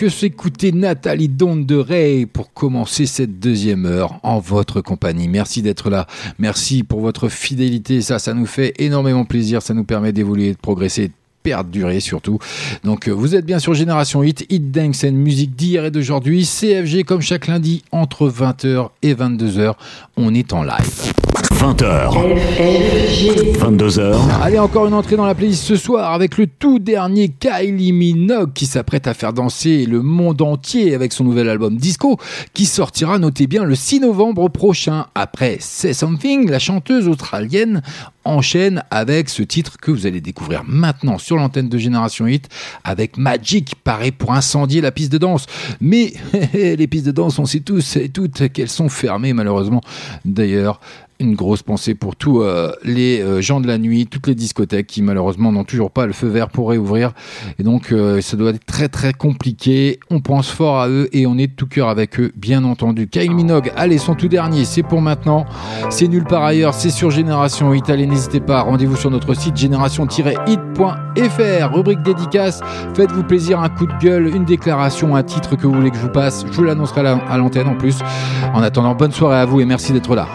que s'écouter Nathalie Donde de Ray pour commencer cette deuxième heure en votre compagnie. Merci d'être là. Merci pour votre fidélité. Ça, ça nous fait énormément plaisir. Ça nous permet d'évoluer, de progresser, perdurer surtout. Donc euh, vous êtes bien sur Génération Hit, Hit Dance and musique d'hier et d'aujourd'hui. CFG comme chaque lundi entre 20h et 22h. On est en live. 20h. 22h. Allez, encore une entrée dans la playlist ce soir avec le tout dernier Kylie Minogue qui s'apprête à faire danser le monde entier avec son nouvel album Disco qui sortira, notez bien, le 6 novembre prochain. Après Say Something, la chanteuse australienne enchaîne avec ce titre que vous allez découvrir maintenant sur l'antenne de Génération Hit avec Magic, pareil pour incendier la piste de danse. Mais les pistes de danse, on sait tous et toutes qu'elles sont fermées malheureusement. D'ailleurs, une grosse pensée pour tous euh, les euh, gens de la nuit, toutes les discothèques qui malheureusement n'ont toujours pas le feu vert pour réouvrir. Et donc euh, ça doit être très très compliqué. On pense fort à eux et on est de tout cœur avec eux, bien entendu. Kyle Minogue, allez, son tout dernier, c'est pour maintenant. C'est nulle part ailleurs, c'est sur Génération Hit. Allez, n'hésitez pas, rendez-vous sur notre site génération-hit.fr. Rubrique dédicace, faites-vous plaisir, un coup de gueule, une déclaration, un titre que vous voulez que je vous passe. Je vous l'annoncerai à la- à l'antenne en plus. En attendant, bonne soirée à vous et merci d'être là.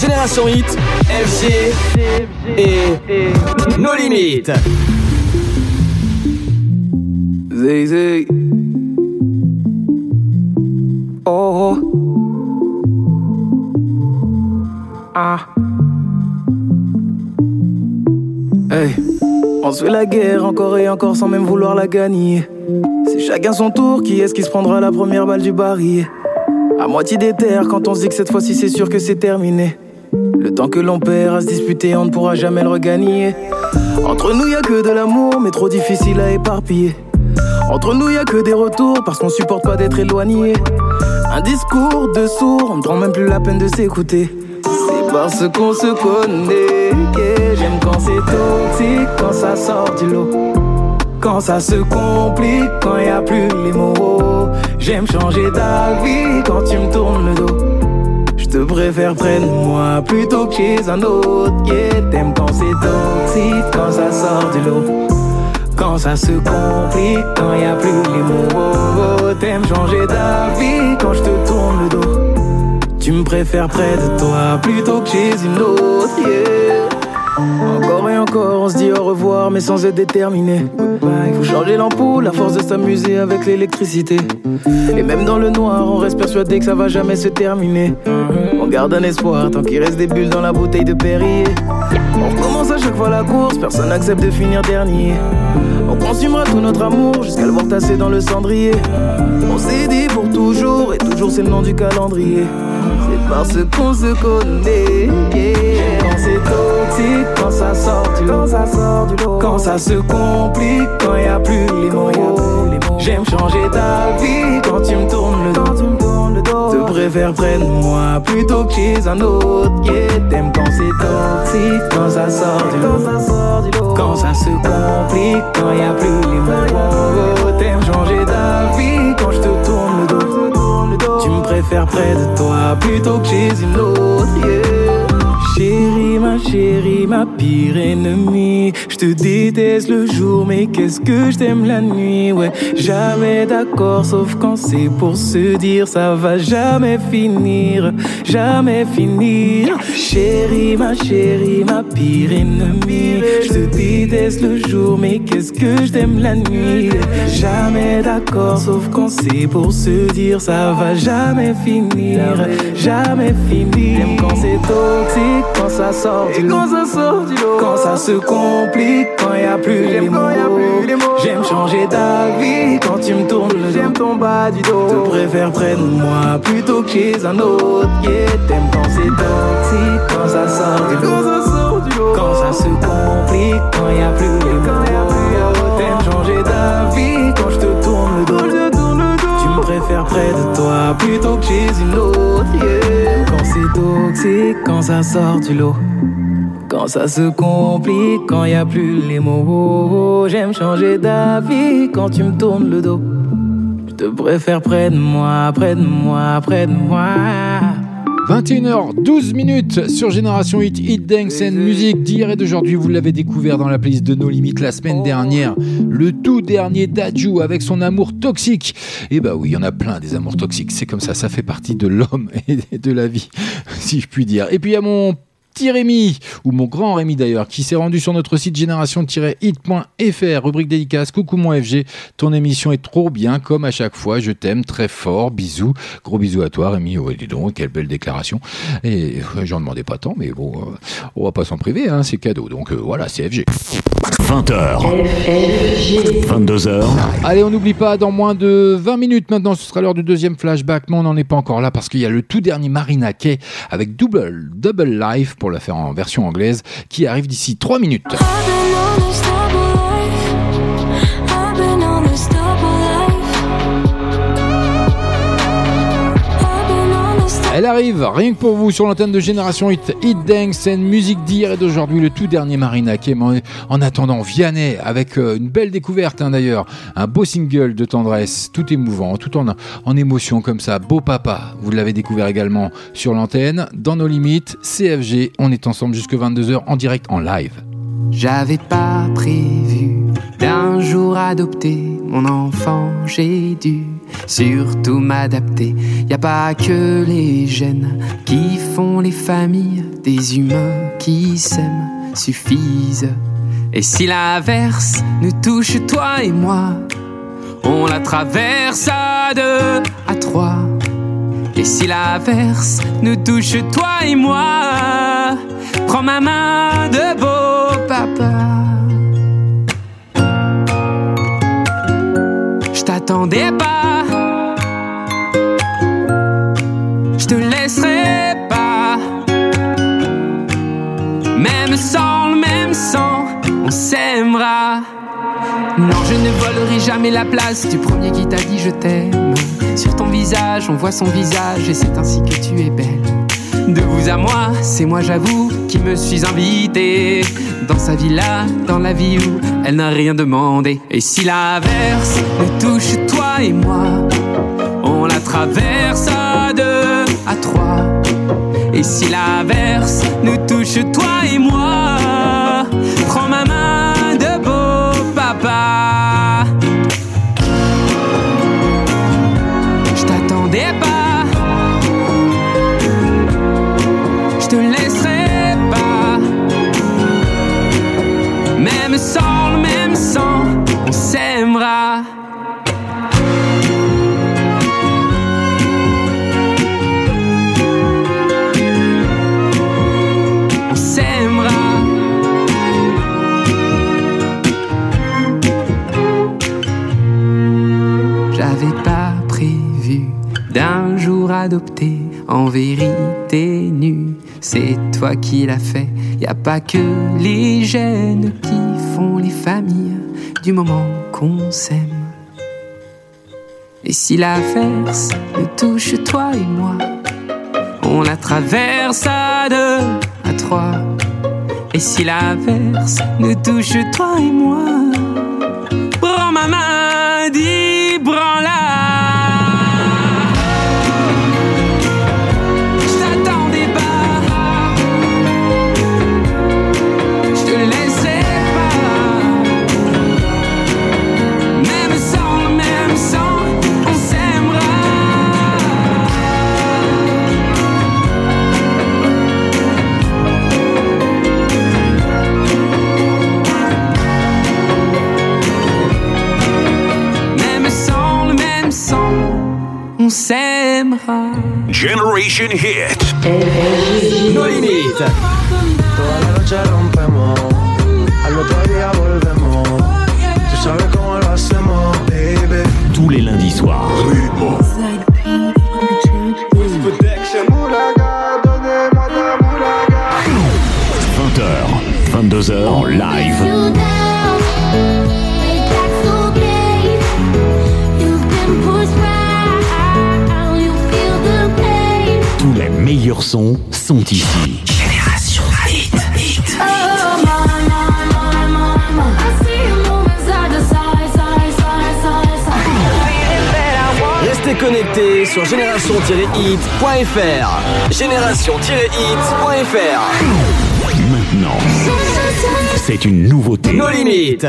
Génération Hit, FG et nos limites. Zay. Oh. Ah. Hey. On se fait la guerre encore et encore sans même vouloir la gagner. C'est chacun son tour, qui est-ce qui se prendra la première balle du baril À moitié des terres quand on se dit que cette fois-ci c'est sûr que c'est terminé. Temps que l'on perd à se disputer, on ne pourra jamais le regagner. Entre nous y a que de l'amour, mais trop difficile à éparpiller. Entre nous y a que des retours parce qu'on supporte pas d'être éloigné. Un discours de sourd, on ne prend même plus la peine de s'écouter. C'est parce qu'on se connaît j'aime quand c'est toxique, quand ça sort du lot. Quand ça se complique, quand y a plus les mots. J'aime changer d'avis quand tu me tournes le dos. Te préfère près de moi plutôt que chez un autre. Yeah, t'aimes quand c'est toxique, quand ça sort du lot. Quand ça se complique, quand y a plus les mots. T'aimes changer d'avis quand je te tourne le dos. Tu me préfères près de toi plutôt que chez une autre. Yeah. Encore et encore, on se dit au revoir, mais sans être déterminé. Il faut changer l'ampoule, à force de s'amuser avec l'électricité. Et même dans le noir, on reste persuadé que ça va jamais se terminer. Garde un espoir tant qu'il reste des bulles dans la bouteille de Perrier. On recommence à chaque fois la course, personne n'accepte de finir dernier. On consumera tout notre amour jusqu'à le voir tasser dans le cendrier. On s'est dit pour toujours, et toujours c'est le nom du calendrier. C'est parce qu'on se connaît. yeah. Quand c'est toxique, quand ça sort du lot, quand ça sort du lot, quand ça se complique, quand y a plus les mots. J'aime changer d'avis quand tu me tournes le dos. Préfère près de moi plutôt que chez un autre. Yeah, t'aimes quand c'est toxique, quand ça sort du lot, quand ça se complique, quand y a plus les mots. T'aimes changer d'avis quand je te tourne le dos. Tu me préfères près de toi plutôt que chez une autre. Yeah. Chérie, ma chérie, ma pire ennemie. Je te déteste le jour, mais qu'est-ce que je t'aime la nuit? Ouais, jamais d'accord, sauf quand c'est pour se dire ça va jamais finir, jamais finir. Chérie, ma chérie, ma pire ennemie. Je te déteste le jour, mais qu'est-ce que je t'aime la nuit? Jamais d'accord, sauf quand c'est pour se dire ça va jamais finir, jamais finir. J'aime quand c'est toxique, quand ça sort du lot. Quand ça sort du lot. Quand ça se complique, quand y a plus les mots. J'aime changer d'avis quand tu me tournes le dos. J'aime ton bas du dos. Te préfère près de moi plutôt que chez un autre. Yeah, t'aimes quand c'est toxique, quand ça sort du lot. Quand ça sort du lot. Quand ça se complique, quand y a plus les mots. T'aimes changer d'avis quand je te tourne le dos. Tu me préfères près de toi plutôt que chez une autre. Yeah. Toxique, quand ça sort du lot. Quand ça se complique, quand y a plus les mots. J'aime changer d'avis quand tu me tournes le dos. Je te préfère près de moi, près de moi, près de moi. 21h12 minutes sur Génération Hit, Hit Dance and Music d'hier et d'aujourd'hui. Vous l'avez découvert dans la playlist de nos limites la semaine dernière. Le tout dernier Daju avec son amour toxique. Et bah oui, il y en a plein des amours toxiques. C'est comme ça, ça fait partie de l'homme et de la vie, si je puis dire. Et puis il y a mon petit Rémi, ou mon grand Rémi d'ailleurs, qui s'est rendu sur notre site génération-hit.fr, rubrique dédicace, coucou mon FG, ton émission est trop bien, comme à chaque fois, je t'aime très fort, bisous, gros bisous à toi Rémi, ouais, dis donc, quelle belle déclaration, et euh, j'en demandais pas tant, mais bon, euh, on va pas s'en priver, hein, c'est cadeau, donc euh, voilà, c'est FG. 20h. 22h. Allez, on n'oublie pas, dans moins de 20 minutes maintenant, ce sera l'heure du deuxième flashback, mais on n'en est pas encore là parce qu'il y a le tout dernier Marina Kay avec Double, Double Life, pour la faire en version anglaise, qui arrive d'ici 3 minutes. Elle arrive, rien que pour vous, sur l'antenne de Génération Hit, Hit Dance and musique d'hier et d'aujourd'hui, le tout dernier Marina Kay. Mais En attendant, Vianney, avec euh, une belle découverte hein, d'ailleurs, un beau single de tendresse, tout émouvant, tout en, en émotion comme ça, Beau Papa, vous l'avez découvert également sur l'antenne, dans nos limites, CFG, on est ensemble jusque 22h en direct, en live. J'avais pas prévu d'un jour adopter mon enfant, j'ai dû surtout m'adapter. Y a pas que les gènes qui font les familles, des humains qui s'aiment suffisent. Et si l'inverse nous touche, toi et moi, on la traverse à deux, à trois. Et si l'averse nous touche, toi et moi, prends ma main de beau papa. Je t'attendais pas, s'aimera. Non, je ne volerai jamais la place du premier qui t'a dit je t'aime. Sur ton visage, on voit son visage et c'est ainsi que tu es belle. De vous à moi, c'est moi j'avoue qui me suis invité dans sa villa, dans la vie où elle n'a rien demandé. Et si l'averse nous touche toi et moi, on la traverse à deux, à trois. Et si l'averse nous touche toi et moi, en vérité nu. C'est toi qui l'as fait. Y a pas que les gènes qui font les familles du moment qu'on s'aime. Et si l'averse nous touche toi et moi, on la traverse à deux, à trois. Et si l'averse nous touche toi et moi, s'aimera. Generation Hit. No limites. Toda la noche rompemos, al otro día volvemos. Tú sabes cómo lo hacemos, baby. Tous les lundis soirs. 20h, 22h en live. Meilleurs sons sont ici. Génération Hit. Hit. Restez connectés sur génération-hit.fr. Génération-hit.fr. Maintenant, c'est une nouveauté. No limites.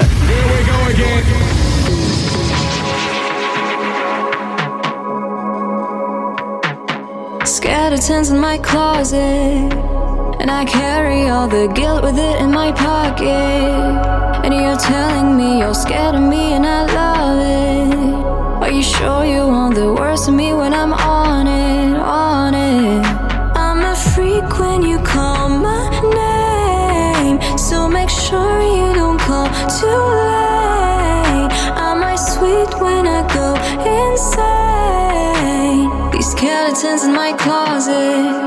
Skeletons in my closet, and I carry all the guilt with it in my pocket. And you're telling me you're scared of me, and I love it. Are you sure you want the worst of me when I'm on it, on it? I'm a freak when you call my name, so make sure you don't call too late. In my closet.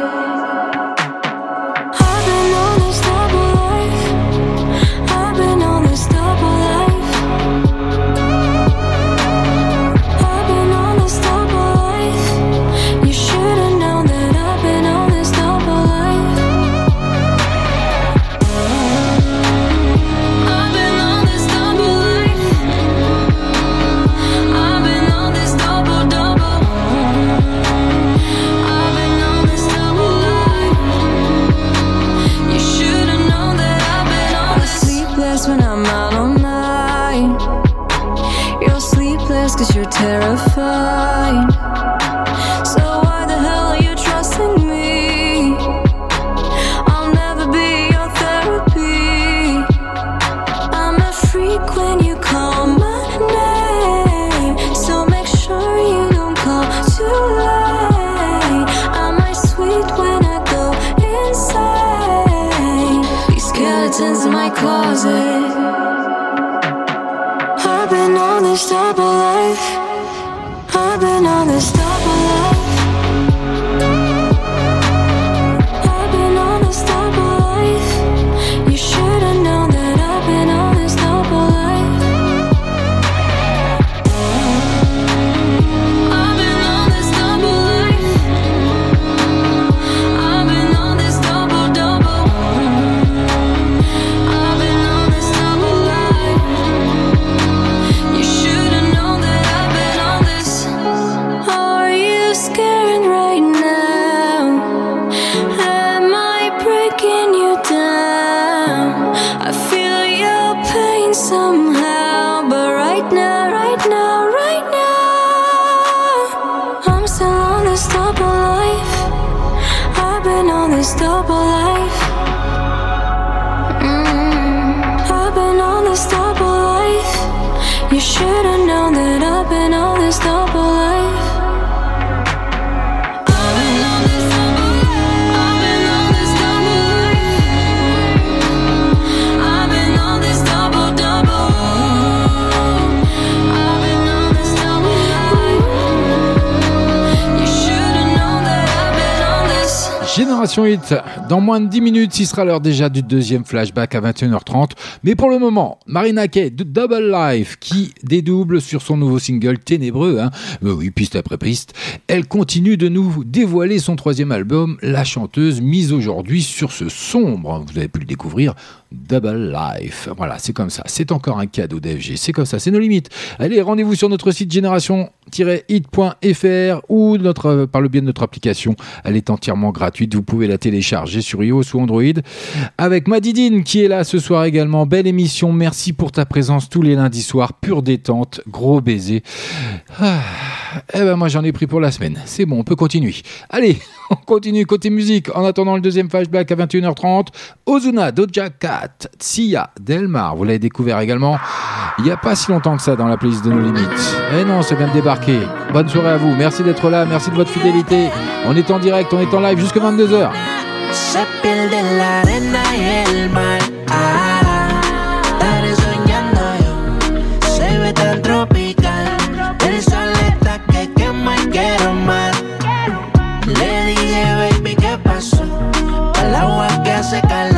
terrified. So why the hell are you trusting me? I'll never be your therapy. I'm a freak when you call my name. So make sure you don't call too late. I'm my sweet when I go insane? These skeletons in my closet. I've been on this double life Génération dans moins de 10 minutes, il sera l'heure déjà du deuxième flashback à 21h30. Mais pour le moment, Marina Kay de Double Life qui dédouble sur son nouveau single Ténébreux, hein. Euh, oui, piste après piste. Elle continue de nous dévoiler son troisième album, La chanteuse, mise aujourd'hui sur ce sombre, vous avez pu le découvrir, Double Life. Voilà, c'est comme ça. C'est encore un cadeau d'FG. C'est comme ça, c'est nos limites. Allez, rendez-vous sur notre site génération-hit.fr ou notre, euh, par le biais de notre application. Elle est entièrement gratuite. Vous pouvez la télécharger sur iOS ou Android. Avec Madidine qui est là ce soir également. Belle émission. Merci pour ta présence tous les lundis soirs. Pure détente. Gros baiser. Ah, eh ben moi j'en ai pris pour la semaine. C'est bon, on peut continuer. Allez, on continue côté musique. En attendant le deuxième flashback à 21h30, Ozuna, Doja Cat, Sia, Delmar. Vous l'avez découvert également il n'y a pas si longtemps que ça dans la playlist de nos limites. Eh non, ça vient de débarquer. Bonne soirée à vous. Merci d'être là. Merci de votre fidélité. On est en direct, on est en live jusqu'à 22h. Se pierde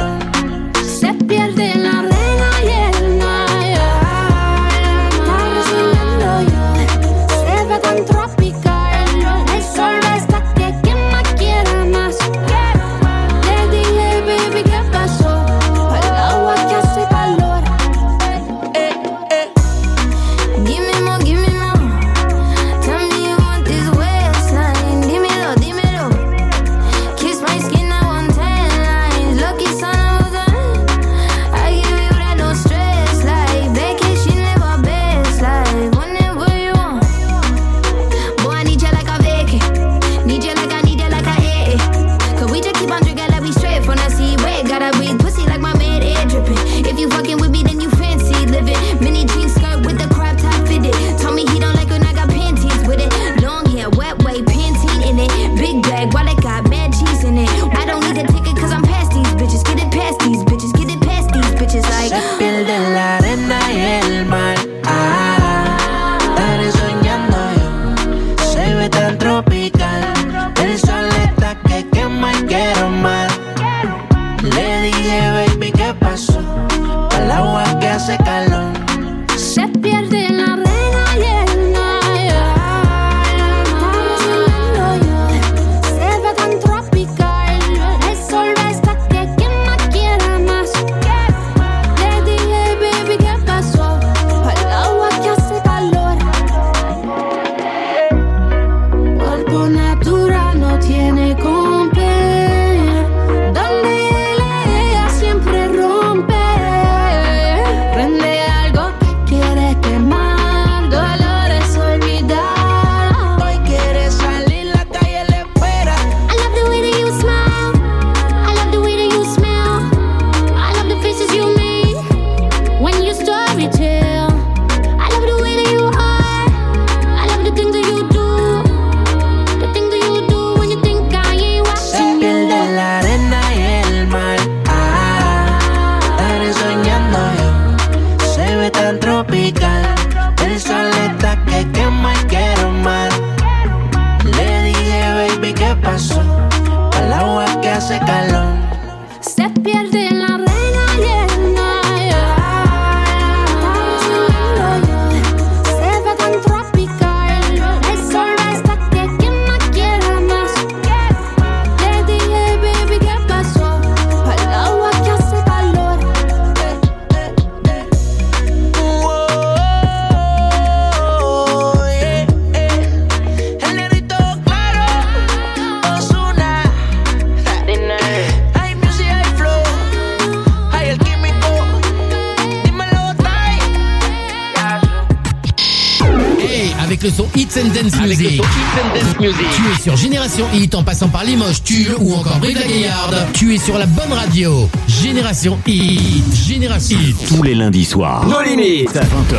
par Limoges, Tulle ou encore Brive-la-Gaillarde. Tu es sur la bonne radio. Génération Hit. Génération Hit. Tous les lundis soirs. Nos limites. 20h,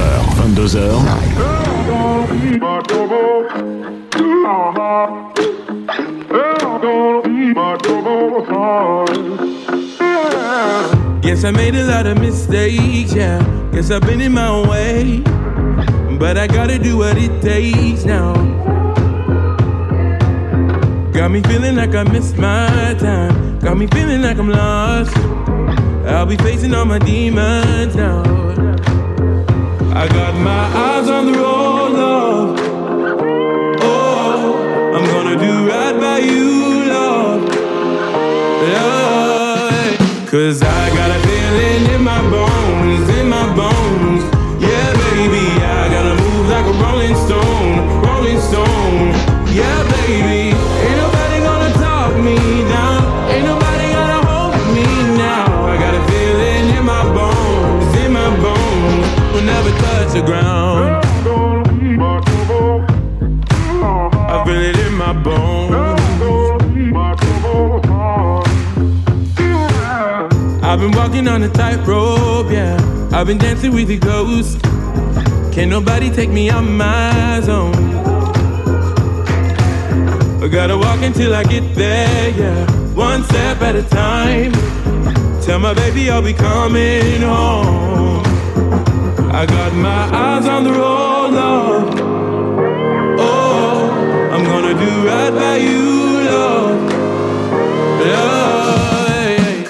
22h. Yes, I made a lot of mistakes, yeah. Guess I've been in my own way. But I gotta do what it takes now. Got me feeling like I missed my time. Got me feeling like I'm lost. I'll be facing all my demons now. I got my eyes on the road, love. Oh, I'm gonna do right by you, love. Love. Been walking on a tightrope, yeah. I've been dancing with the ghost. Can't nobody take me out my zone. I gotta walk until I get there, yeah. One step at a time. Tell my baby I'll be coming home. I got my eyes on the road, love. Oh, I'm gonna do right by you. Love, yeah.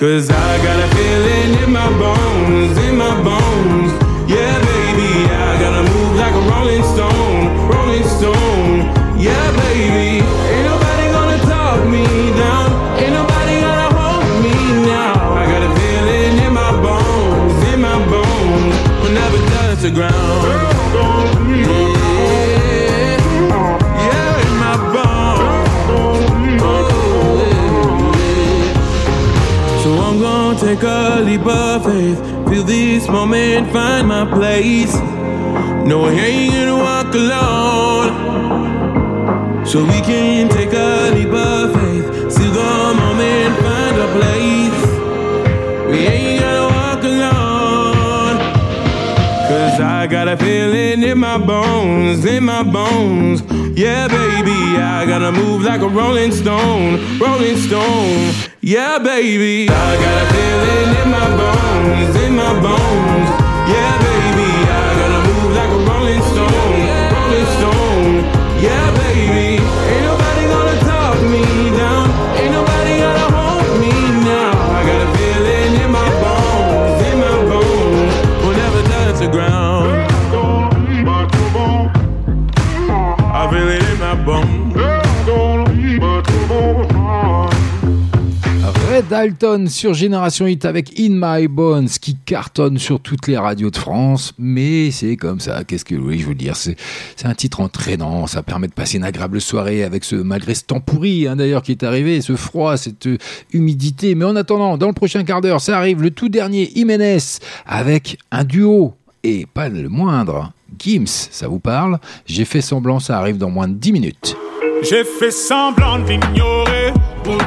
Cause I got a feeling in my bones, in my bones. Yeah, baby, I gotta move like a rolling stone, rolling stone. Yeah, baby, ain't nobody gonna talk me down. Ain't nobody gonna hold me now. I got a feeling in my bones, in my bones. Will never touch the ground. Take a leap of faith. Feel this moment, find my place. No, I ain't gonna walk alone. So we can take a leap of faith. See the moment, find a place. We ain't gonna walk alone. Cause I got a feeling in my bones, in my bones. Yeah, baby, I gotta move like a rolling stone, rolling stone. Yeah, baby, I got a feeling in my bones, in my bones. Red Dalton sur Génération Hit avec In My Bones qui cartonne sur toutes les radios de France, mais c'est comme ça, qu'est-ce que je veux dire, c'est un titre entraînant, ça permet de passer une agréable soirée avec ce malgré ce temps pourri hein, d'ailleurs qui est arrivé, ce froid, cette euh, humidité, mais en attendant, dans le prochain quart d'heure, ça arrive le tout dernier Jiménez avec un duo. Et pas le moindre, Gims, ça vous parle? J'ai fait semblant, ça arrive dans moins de 10 minutes. J'ai fait semblant d'ignorer pour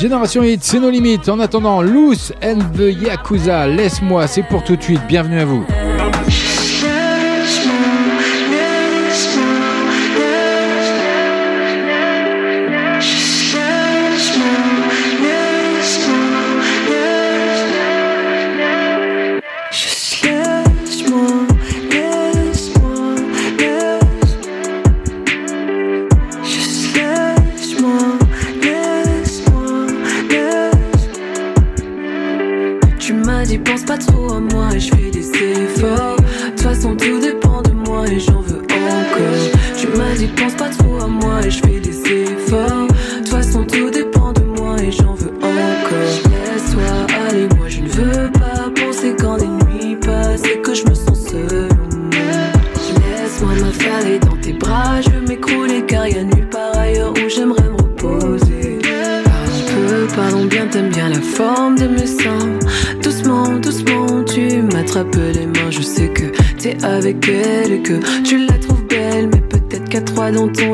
Génération Hit, c'est nos limites. En attendant, Loose and the Yakuza, laisse-moi, c'est pour tout de suite. Bienvenue à vous. avec elle et que tu la trouves belle, mais peut-être qu'à trois dans ton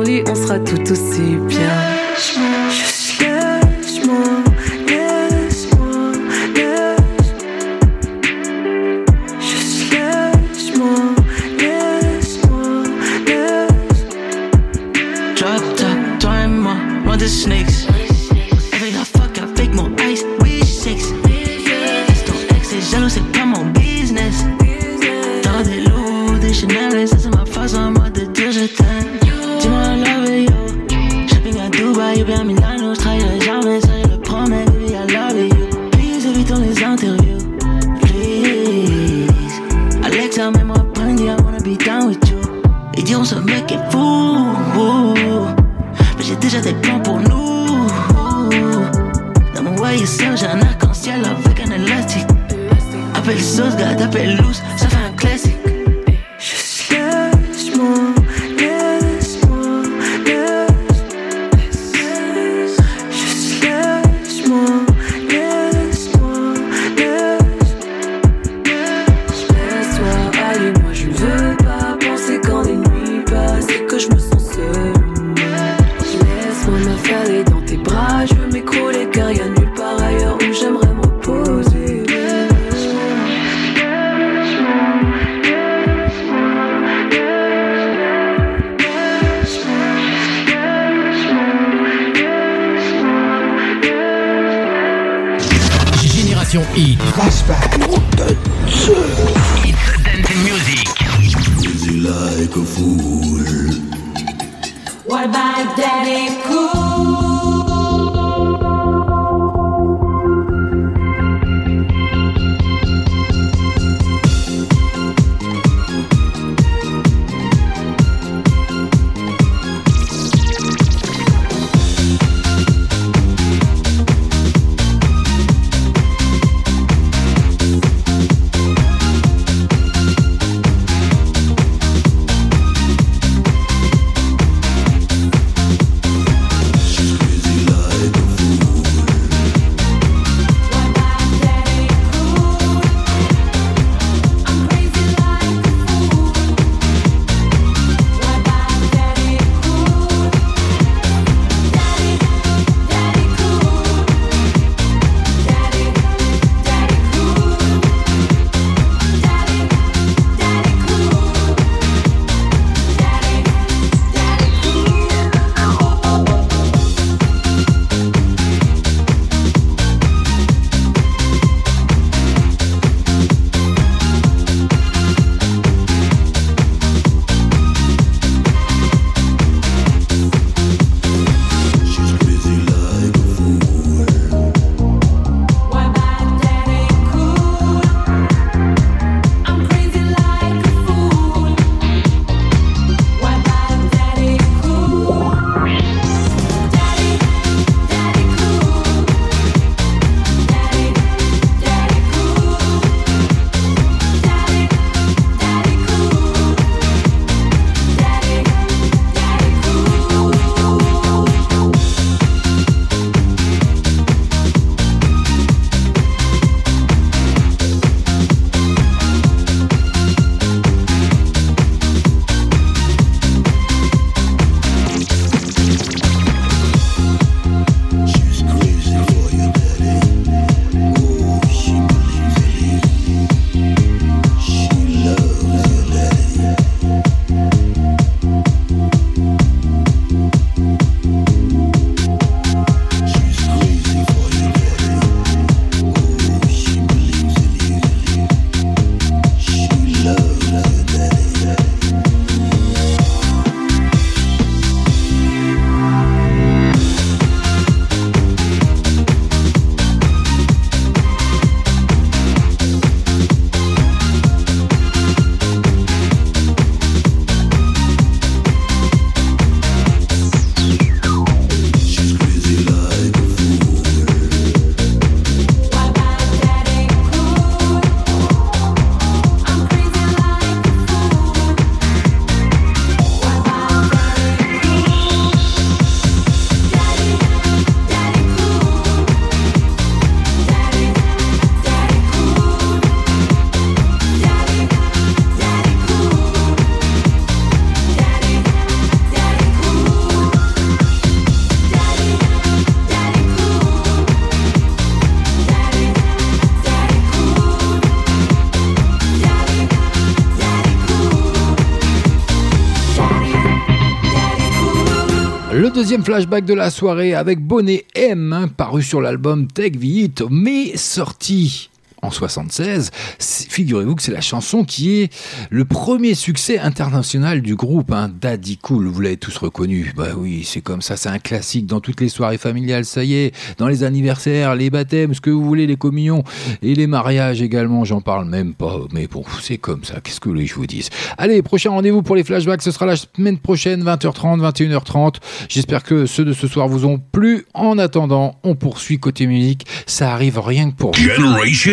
deuxième flashback de la soirée avec Bonnet M, hein, paru sur l'album Take the Hit, mais sorti en 76. C'est- Figurez-vous que c'est la chanson qui est le premier succès international du groupe, hein, Daddy Cool. Vous l'avez tous reconnu. Bah oui, c'est comme ça, c'est un classique dans toutes les soirées familiales. Ça y est, dans les anniversaires, les baptêmes, ce que vous voulez, les communions et les mariages également. J'en parle même pas, mais bon, c'est comme ça. Qu'est-ce que je vous dise Allez, prochain rendez-vous pour les flashbacks, ce sera la semaine prochaine, 20h30, 21h30. J'espère que ceux de ce soir vous ont plu. En attendant, on poursuit côté musique. Ça arrive rien que pour. Generation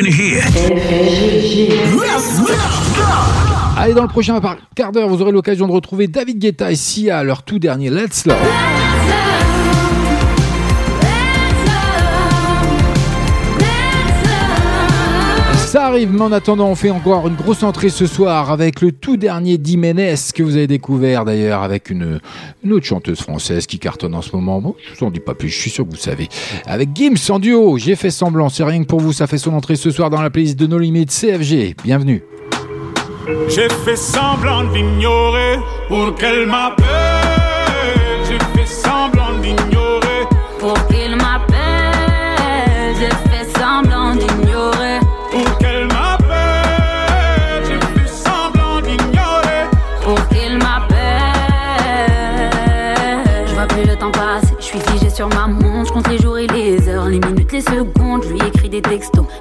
Allez, dans le prochain quart d'heure, vous aurez l'occasion de retrouver David Guetta et Sia à leur tout dernier Let's Love. Ça arrive, mais en attendant, on fait encore une grosse entrée ce soir avec le tout dernier d'Iménez que vous avez découvert d'ailleurs avec une, autre chanteuse française qui cartonne en ce moment. Bon, je vous en dis pas plus, je suis sûr que vous savez. Avec Gims en duo, j'ai fait semblant, c'est rien que pour vous, ça fait son entrée ce soir dans la playlist de No Limits CFG. Bienvenue. J'ai fait semblant d'ignorer pour qu'elle m'appelle.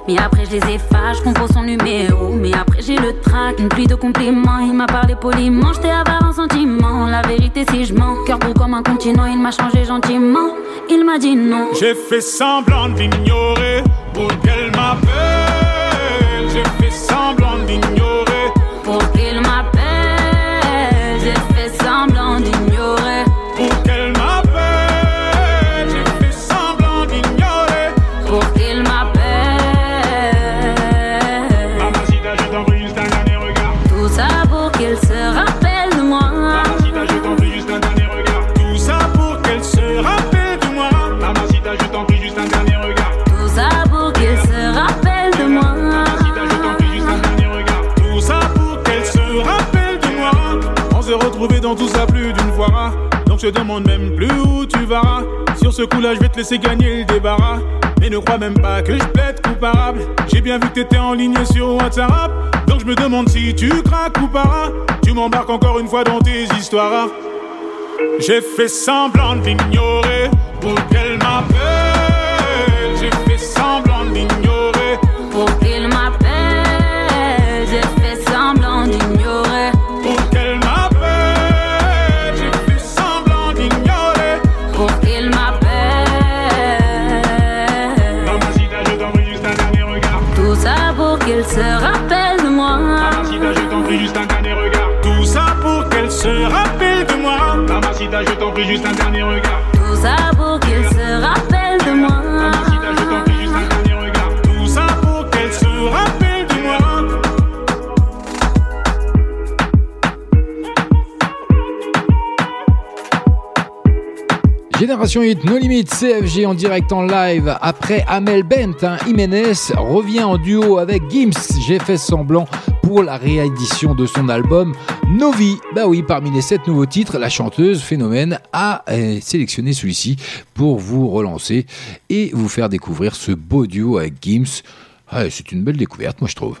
Mais après je les efface. Je compose son numéro, mais après j'ai le trac. Une pluie de compliments, il m'a parlé poliment. J'étais avare en sentiment. La vérité, si je mens, cœur gros comme un continent, il m'a changé gentiment. Il m'a dit non. J'ai fait semblant d'ignorer pour qu'elle m'appelle. Tout ça plus d'une fois. Donc je demande même plus où tu vas. Sur ce coup-là, je vais te laisser gagner le débarras. Mais ne crois même pas que je plaide coupable. J'ai bien vu que t'étais en ligne sur WhatsApp. Donc je me demande si tu craques ou pas. Tu m'embarques encore une fois dans tes histoires. J'ai fait semblant d'ignorer pour prie juste un dernier regard. Tout ça pour qu'il se rappelle de moi. Mamacita, je t'en prie juste un dernier regard. Tout ça pour qu'elle se rappelle de moi. Génération 8, No Limits, CFG en direct en live. Après Amel Bent, hein, Jiménez revient en duo avec Gims. J'ai fait semblant pour la réédition de son album Novi. Bah oui, parmi les sept nouveaux titres, la chanteuse Phénomène a euh, sélectionné celui-ci pour vous relancer et vous faire découvrir ce beau duo avec Gims. Ouais, c'est une belle découverte, moi je trouve.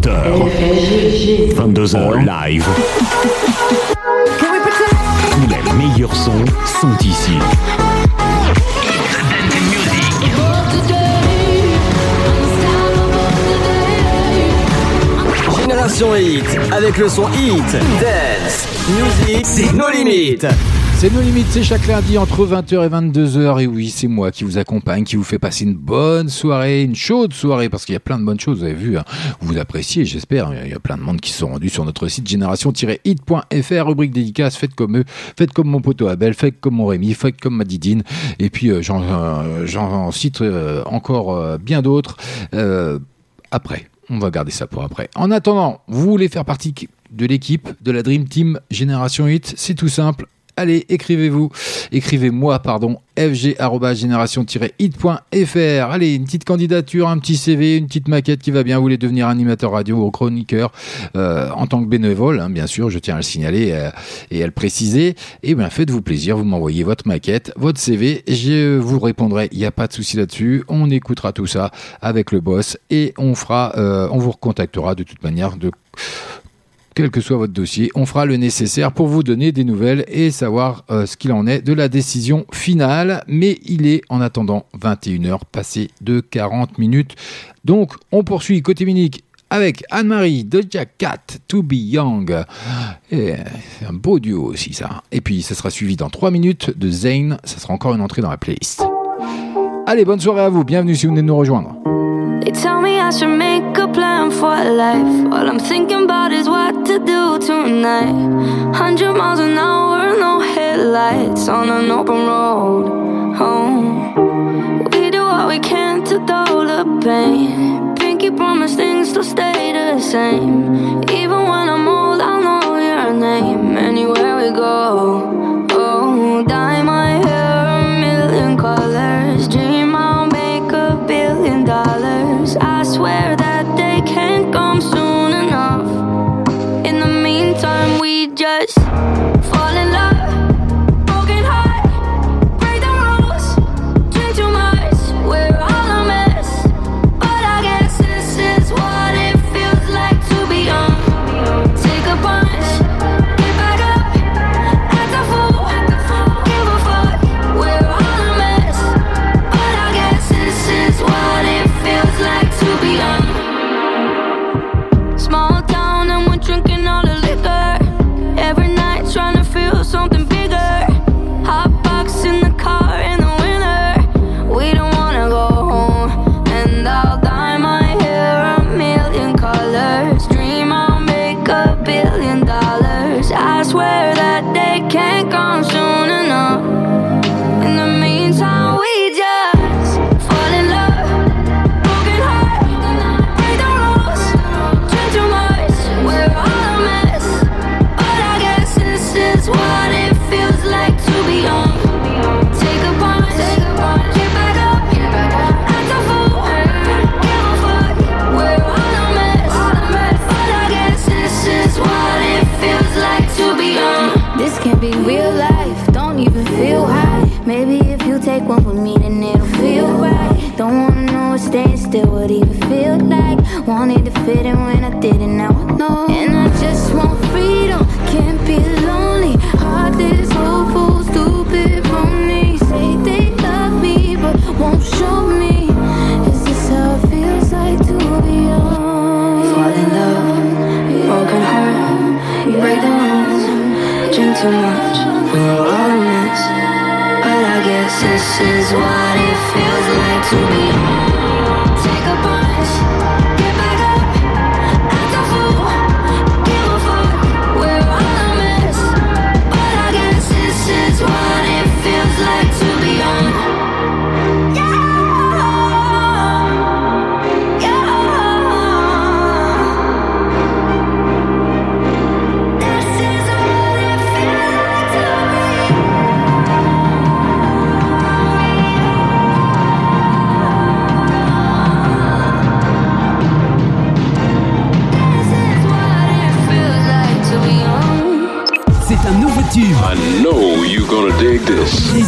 20h, 22h live. Tous les meilleurs sons sont ici. Génération Hit, avec le son Hit, Dance, Music, c'est nos limites. C'est nos limites, c'est chaque lundi entre 20h et 22h. Et oui, c'est moi qui vous accompagne, qui vous fait passer une bonne soirée, une chaude soirée, parce qu'il y a plein de bonnes choses, vous avez vu. hein. Vous appréciez, j'espère. Il y a plein de monde qui sont rendus sur notre site génération-hit.fr, rubrique dédicace. Faites comme eux, faites comme mon poteau Abel, faites comme mon Rémi, faites comme ma Didine. Et puis, euh, j'en euh, j'en cite euh, encore bien d'autres après. On va garder ça pour après. En attendant, vous voulez faire partie de l'équipe de la Dream Team Génération 8 C'est tout simple Allez, écrivez-vous, écrivez-moi, pardon, fg-génération-hit.fr. Allez, une petite candidature, un petit CV, une petite maquette qui va bien. Vous voulez devenir animateur radio ou chroniqueur euh, en tant que bénévole, hein, bien sûr, je tiens à le signaler euh, et à le préciser. Et bien, faites-vous plaisir, vous m'envoyez votre maquette, votre CV, je vous répondrai, il n'y a pas de souci là-dessus. On écoutera tout ça avec le boss et on fera, euh, on vous recontactera de toute manière de quel que soit votre dossier, on fera le nécessaire pour vous donner des nouvelles et savoir euh, ce qu'il en est de la décision finale. Mais il est en attendant 21h passé de 40 minutes. Donc on poursuit côté Minique avec Anne-Marie de Cat, To Be Young. C'est un beau duo aussi ça. Et puis ça sera suivi dans 3 minutes de Zane. Ça sera encore une entrée dans la playlist. Allez, bonne soirée à vous. Bienvenue si vous venez de nous rejoindre. They tell me I should make a plan for life. All I'm thinking about is what to do tonight. Hundred miles an hour, no headlights on an open road. Oh, we do what we can to dull the pain. Pinky promise things to stay the same. Even when I'm old, I'll know your name. Anywhere we go. Oh, dye swear that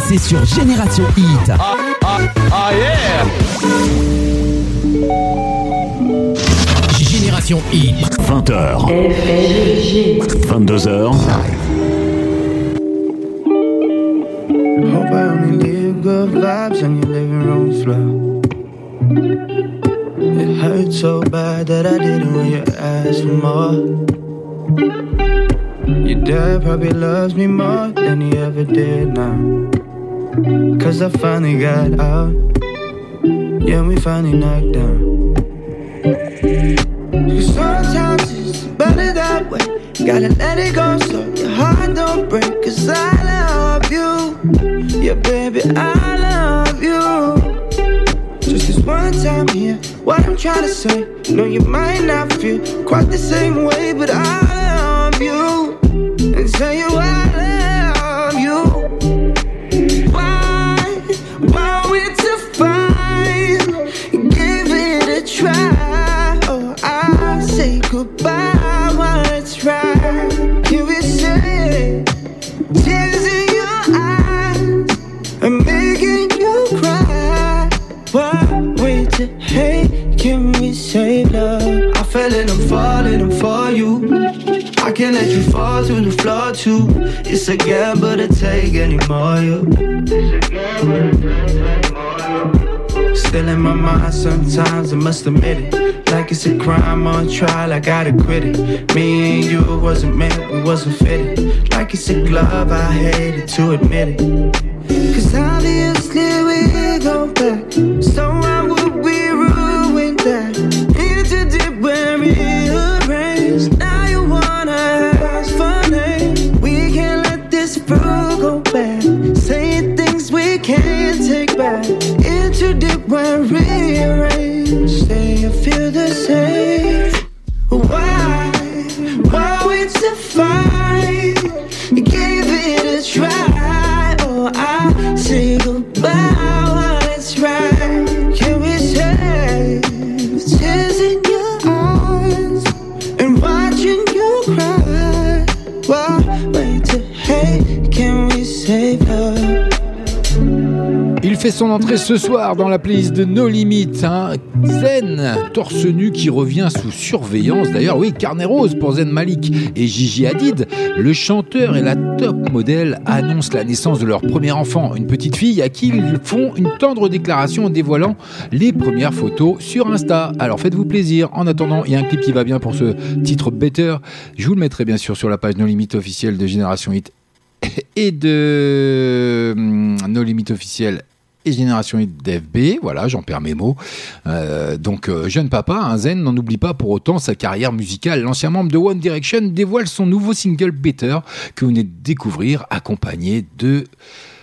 c'est sur Génération Hit. Ah yeah! Génération Hit. 20h. 22h. Hope I only leave good vibes your living room floor. It hurt so bad that I didn't when you asked for more. Your dad probably loves me more Cause I finally got out. Yeah, we finally knocked down. Cause sometimes it's better that way. Gotta let it go so your heart don't break. Cause I love you. Yeah, baby, I love you. Just this one time here, what I'm trying to say. No, you might not feel quite the same way, but I say goodbye, I wanna try. Can we say tears in your eyes? I'm making you cry. What wait to hate? Can we say love? I fell and I'm falling, I'm for you. I can't let you fall to the floor too. It's a gamble to take anymore. You. It's a gamble to take. Still in my mind sometimes, I must admit it. Like it's a crime on trial, I gotta quit it. Me and you wasn't meant, we wasn't fitted. Like it's a glove, I hated to admit it. Cause obviously we go back. So son entrée ce soir dans la playlist de No Limit. Hein. Zen, torse nu qui revient sous surveillance. D'ailleurs, oui, carnet rose pour Zen Malik et Gigi Hadid. Le chanteur et la top modèle annoncent la naissance de leur premier enfant, une petite fille à qui ils font une tendre déclaration en dévoilant les premières photos sur Insta. Alors faites-vous plaisir. En attendant, il y a un clip qui va bien pour ce titre Better. Je vous le mettrai bien sûr sur la page No Limit officielle de Génération Hit et de hum, No Limit officiel et Génération Hit d'FB. Voilà, j'en perds mes mots. Euh, donc, euh, jeune papa, un zen n'en oublie pas pour autant sa carrière musicale. L'ancien membre de One Direction dévoile son nouveau single Better que vous venez de découvrir, accompagné de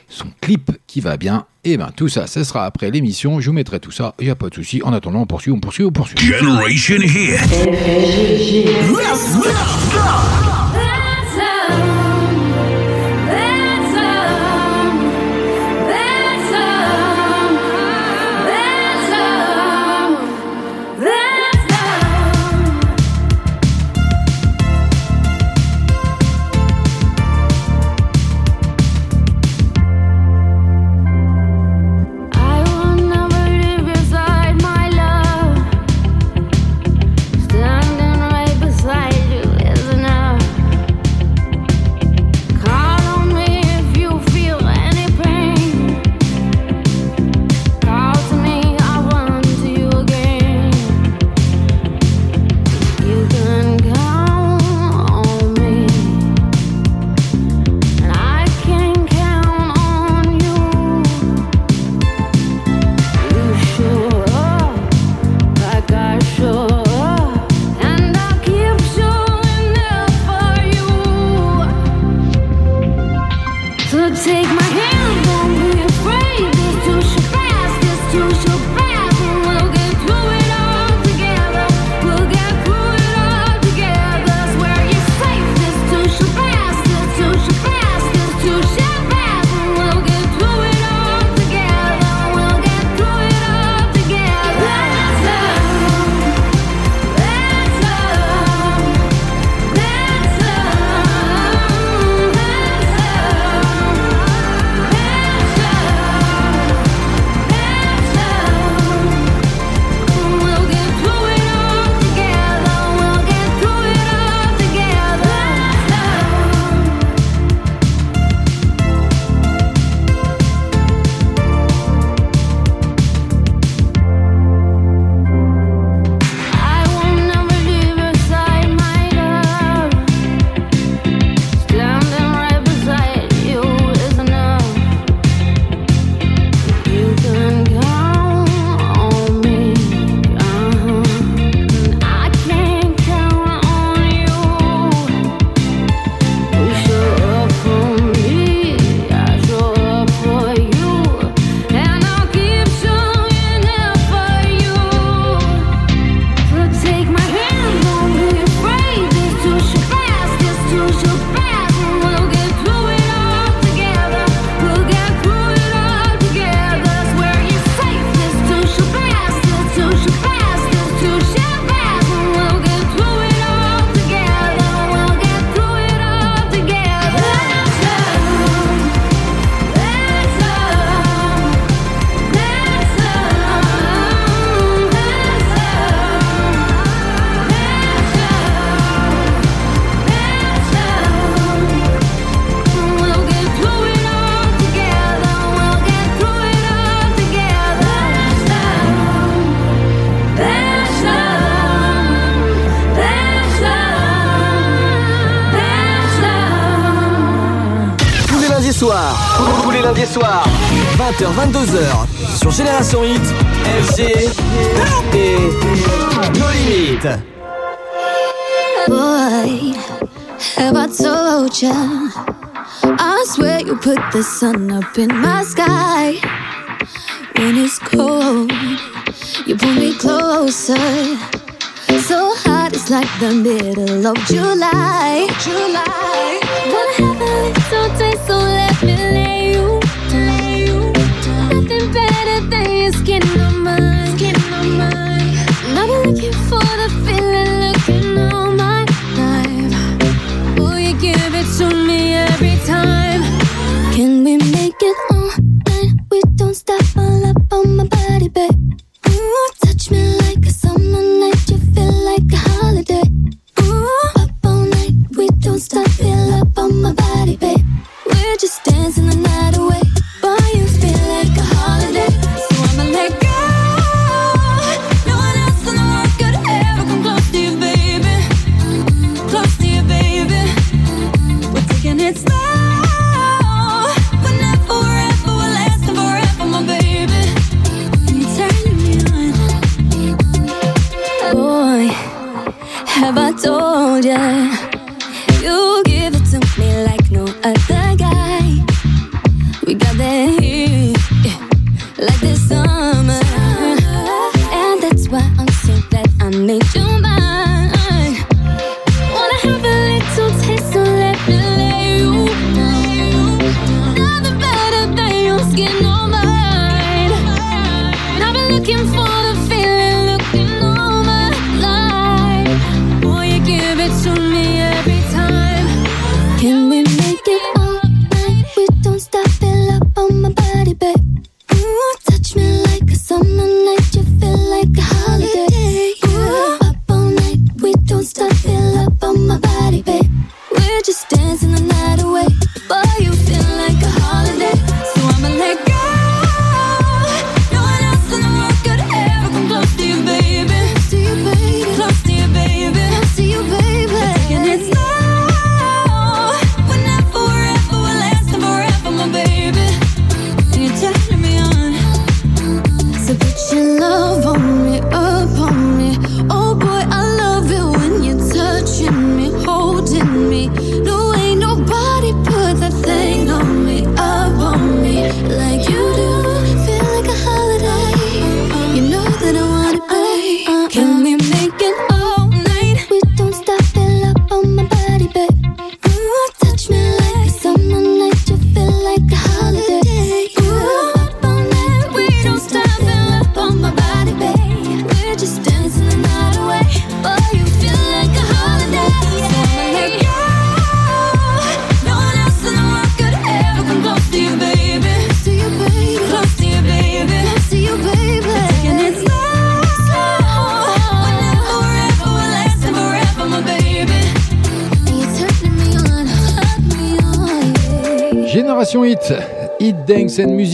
son clip qui va bien. Et ben tout ça, ce sera après l'émission. Je vous mettrai tout ça. Il n'y a pas de souci. En attendant, on poursuit, on poursuit, on poursuit. Generation Hit. 20h, 22h, sur Génération Hit, FG et nos limites. Boy, have I told ya? I swear you put the sun up in my sky. When it's cold, you pull me closer. So hot, it's like the middle of July. July. Have a little taste, so let me to me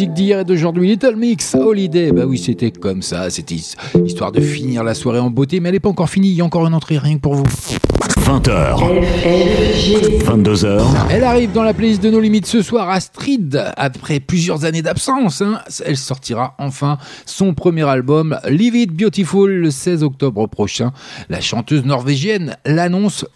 musique d'hier et d'aujourd'hui. Little Mix Holiday. Bah oui, c'était comme ça. C'était his- histoire de finir la soirée en beauté. Mais elle n'est pas encore finie. Il y a encore une entrée rien que pour vous. 20h. 22h. Elle arrive dans la playlist de nos limites ce soir, Astrid, après plusieurs années d'absence. hein. Elle sortira enfin son premier album, Live It Beautiful, le 16 octobre prochain. La chanteuse norvégienne l'annonce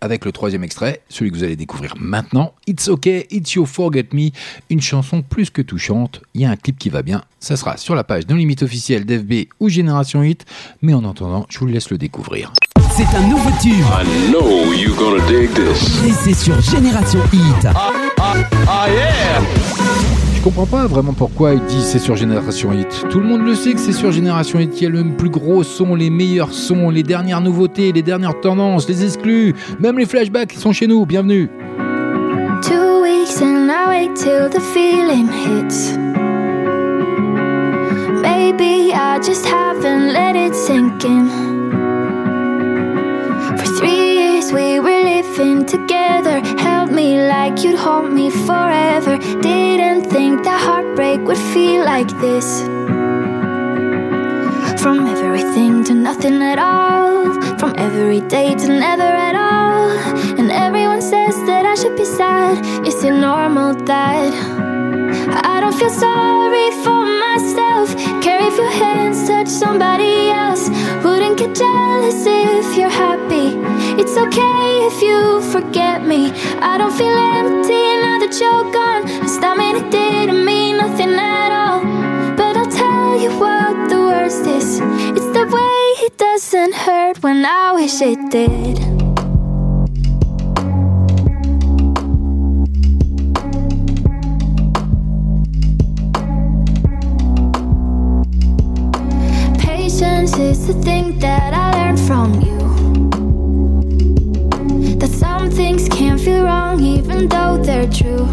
avec le troisième extrait, celui que vous allez découvrir maintenant, It's Okay, It's You Forget Me, une chanson plus que touchante. Il y a un clip qui va bien. Ça sera sur la page de nos limites officielle d'FB ou Génération Hit. Mais en attendant, je vous laisse le découvrir. C'est un nouveau tube. I know you're gonna dig this. Et c'est sur Génération Hit. Je comprends pas vraiment pourquoi il dit c'est sur Génération Hit. Tout le monde le sait que c'est sur Génération Hit qu'il y a le plus gros son, les meilleurs sons, les dernières nouveautés, les dernières tendances, les exclus, même les flashbacks qui sont chez nous. Bienvenue. Living together. Held me like you'd hold me forever. Didn't think that heartbreak would feel like this. From everything to nothing at all. From every day to never at all. And everyone says that I should be sad. Is it normal that I don't feel sorry for myself? Care if your hands touch somebody else. Wouldn't get jealous if you're happy. It's okay if you forget me. I don't feel empty now that you're gone. That mean it didn't mean nothing at all? But I'll tell you what the worst is. It's the way it doesn't hurt when I wish it did. That I learned from you. That some things can't feel wrong even though they're true.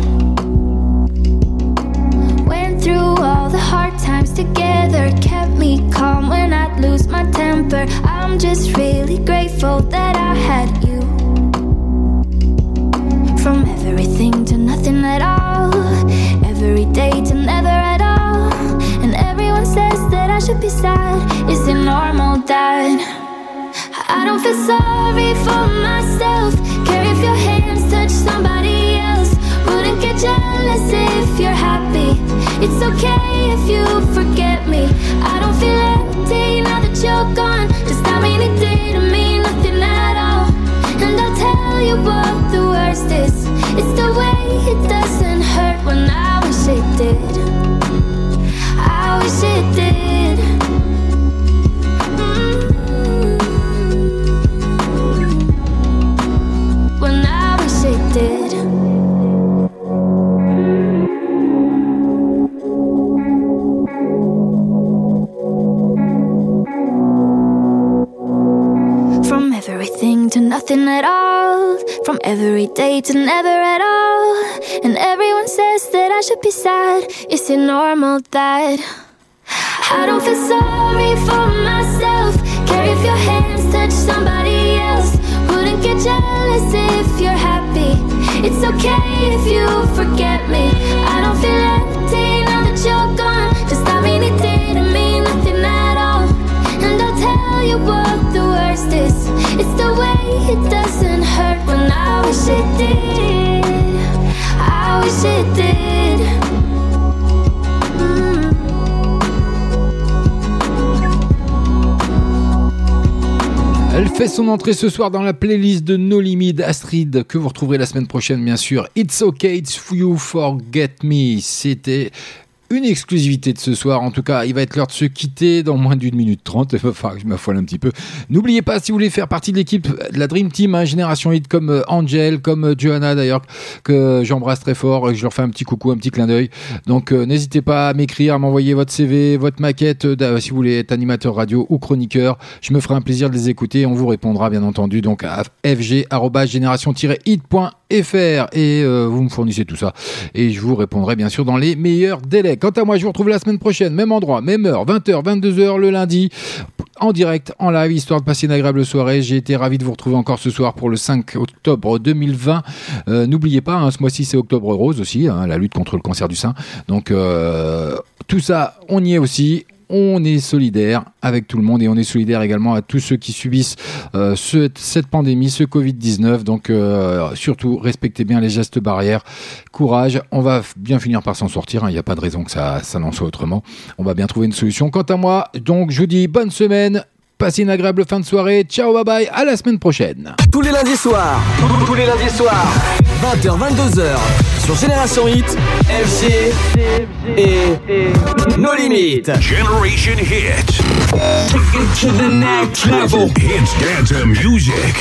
Went through all the hard times together, kept me calm when I'd lose my temper. I'm just really grateful that I had you. From everything to nothing at all, every day to never at all. And everyone says that I should be sad. Is feel sorry for myself? Care if your hands touch somebody else. Wouldn't get jealous if you're happy. It's okay if you forget me. I don't feel empty now that you're gone. Does that mean it didn't mean nothing at all? And I'll tell you what the worst is. It's the way it doesn't hurt when I wish it did. I wish it did. To never at all. And everyone says that I should be sad. Is it normal that I don't feel sorry for myself? Care if your hands touch somebody else. Wouldn't get jealous if you're happy. It's okay if you forget me. I don't feel empty now that you're gone. Does that mean it didn't mean nothing at all? And I'll tell you what the worst is. It's the way it doesn't hurt when I wish it did. I wish it did. Mm. Elle fait son entrée ce soir dans la playlist de No Limit Astrid que vous retrouverez la semaine prochaine bien sûr. It's okay, it's you forget me. C'était une exclusivité de ce soir. En tout cas, il va être l'heure de se quitter dans moins d'une minute trente. Il va falloir que je m'affole un petit peu. N'oubliez pas, si vous voulez faire partie de l'équipe de la Dream Team, hein, Génération Hit, comme euh, Angel, comme euh, Johanna d'ailleurs, que j'embrasse très fort, que je leur fais un petit coucou, un petit clin d'œil. Donc, euh, n'hésitez pas à m'écrire, à m'envoyer votre CV, votre maquette, euh, si vous voulez être animateur radio ou chroniqueur. Je me ferai un plaisir de les écouter. On vous répondra, bien entendu, donc à fg-génération-hit.fr et euh, vous me fournissez tout ça. Et je vous répondrai bien sûr dans les meilleurs délais. Quant à moi, je vous retrouve la semaine prochaine, même endroit, même heure, 20h, 22h le lundi, en direct, en live, histoire de passer une agréable soirée. J'ai été ravi de vous retrouver encore ce soir pour le 5 octobre 2020. Euh, N'oubliez pas, hein, ce mois-ci c'est octobre rose aussi, hein, la lutte contre le cancer du sein. Donc euh, tout ça, on y est aussi. On est solidaire avec tout le monde et on est solidaire également à tous ceux qui subissent euh, ce- cette pandémie, ce Covid-19. Donc euh, surtout, respectez bien les gestes barrières. Courage, on va bien finir par s'en sortir. hein. Il n'y a pas de raison que ça, ça n'en soit autrement. On va bien trouver une solution. Quant à moi, donc je vous dis bonne semaine. Passez une agréable fin de soirée. Ciao, bye bye. À la semaine prochaine. Tous les lundis soirs. Tous les lundis soirs. 20h, 22h. Sur Génération Hit, FG et No Limites. Generation Hit. Take it to the next level. Hits dance music.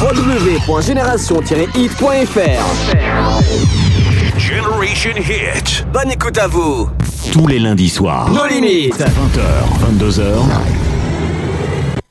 www.génération-hit.fr Generation Hit. Bonne écoute à vous. Tous les lundis soirs. No Limites. 20h, 22h.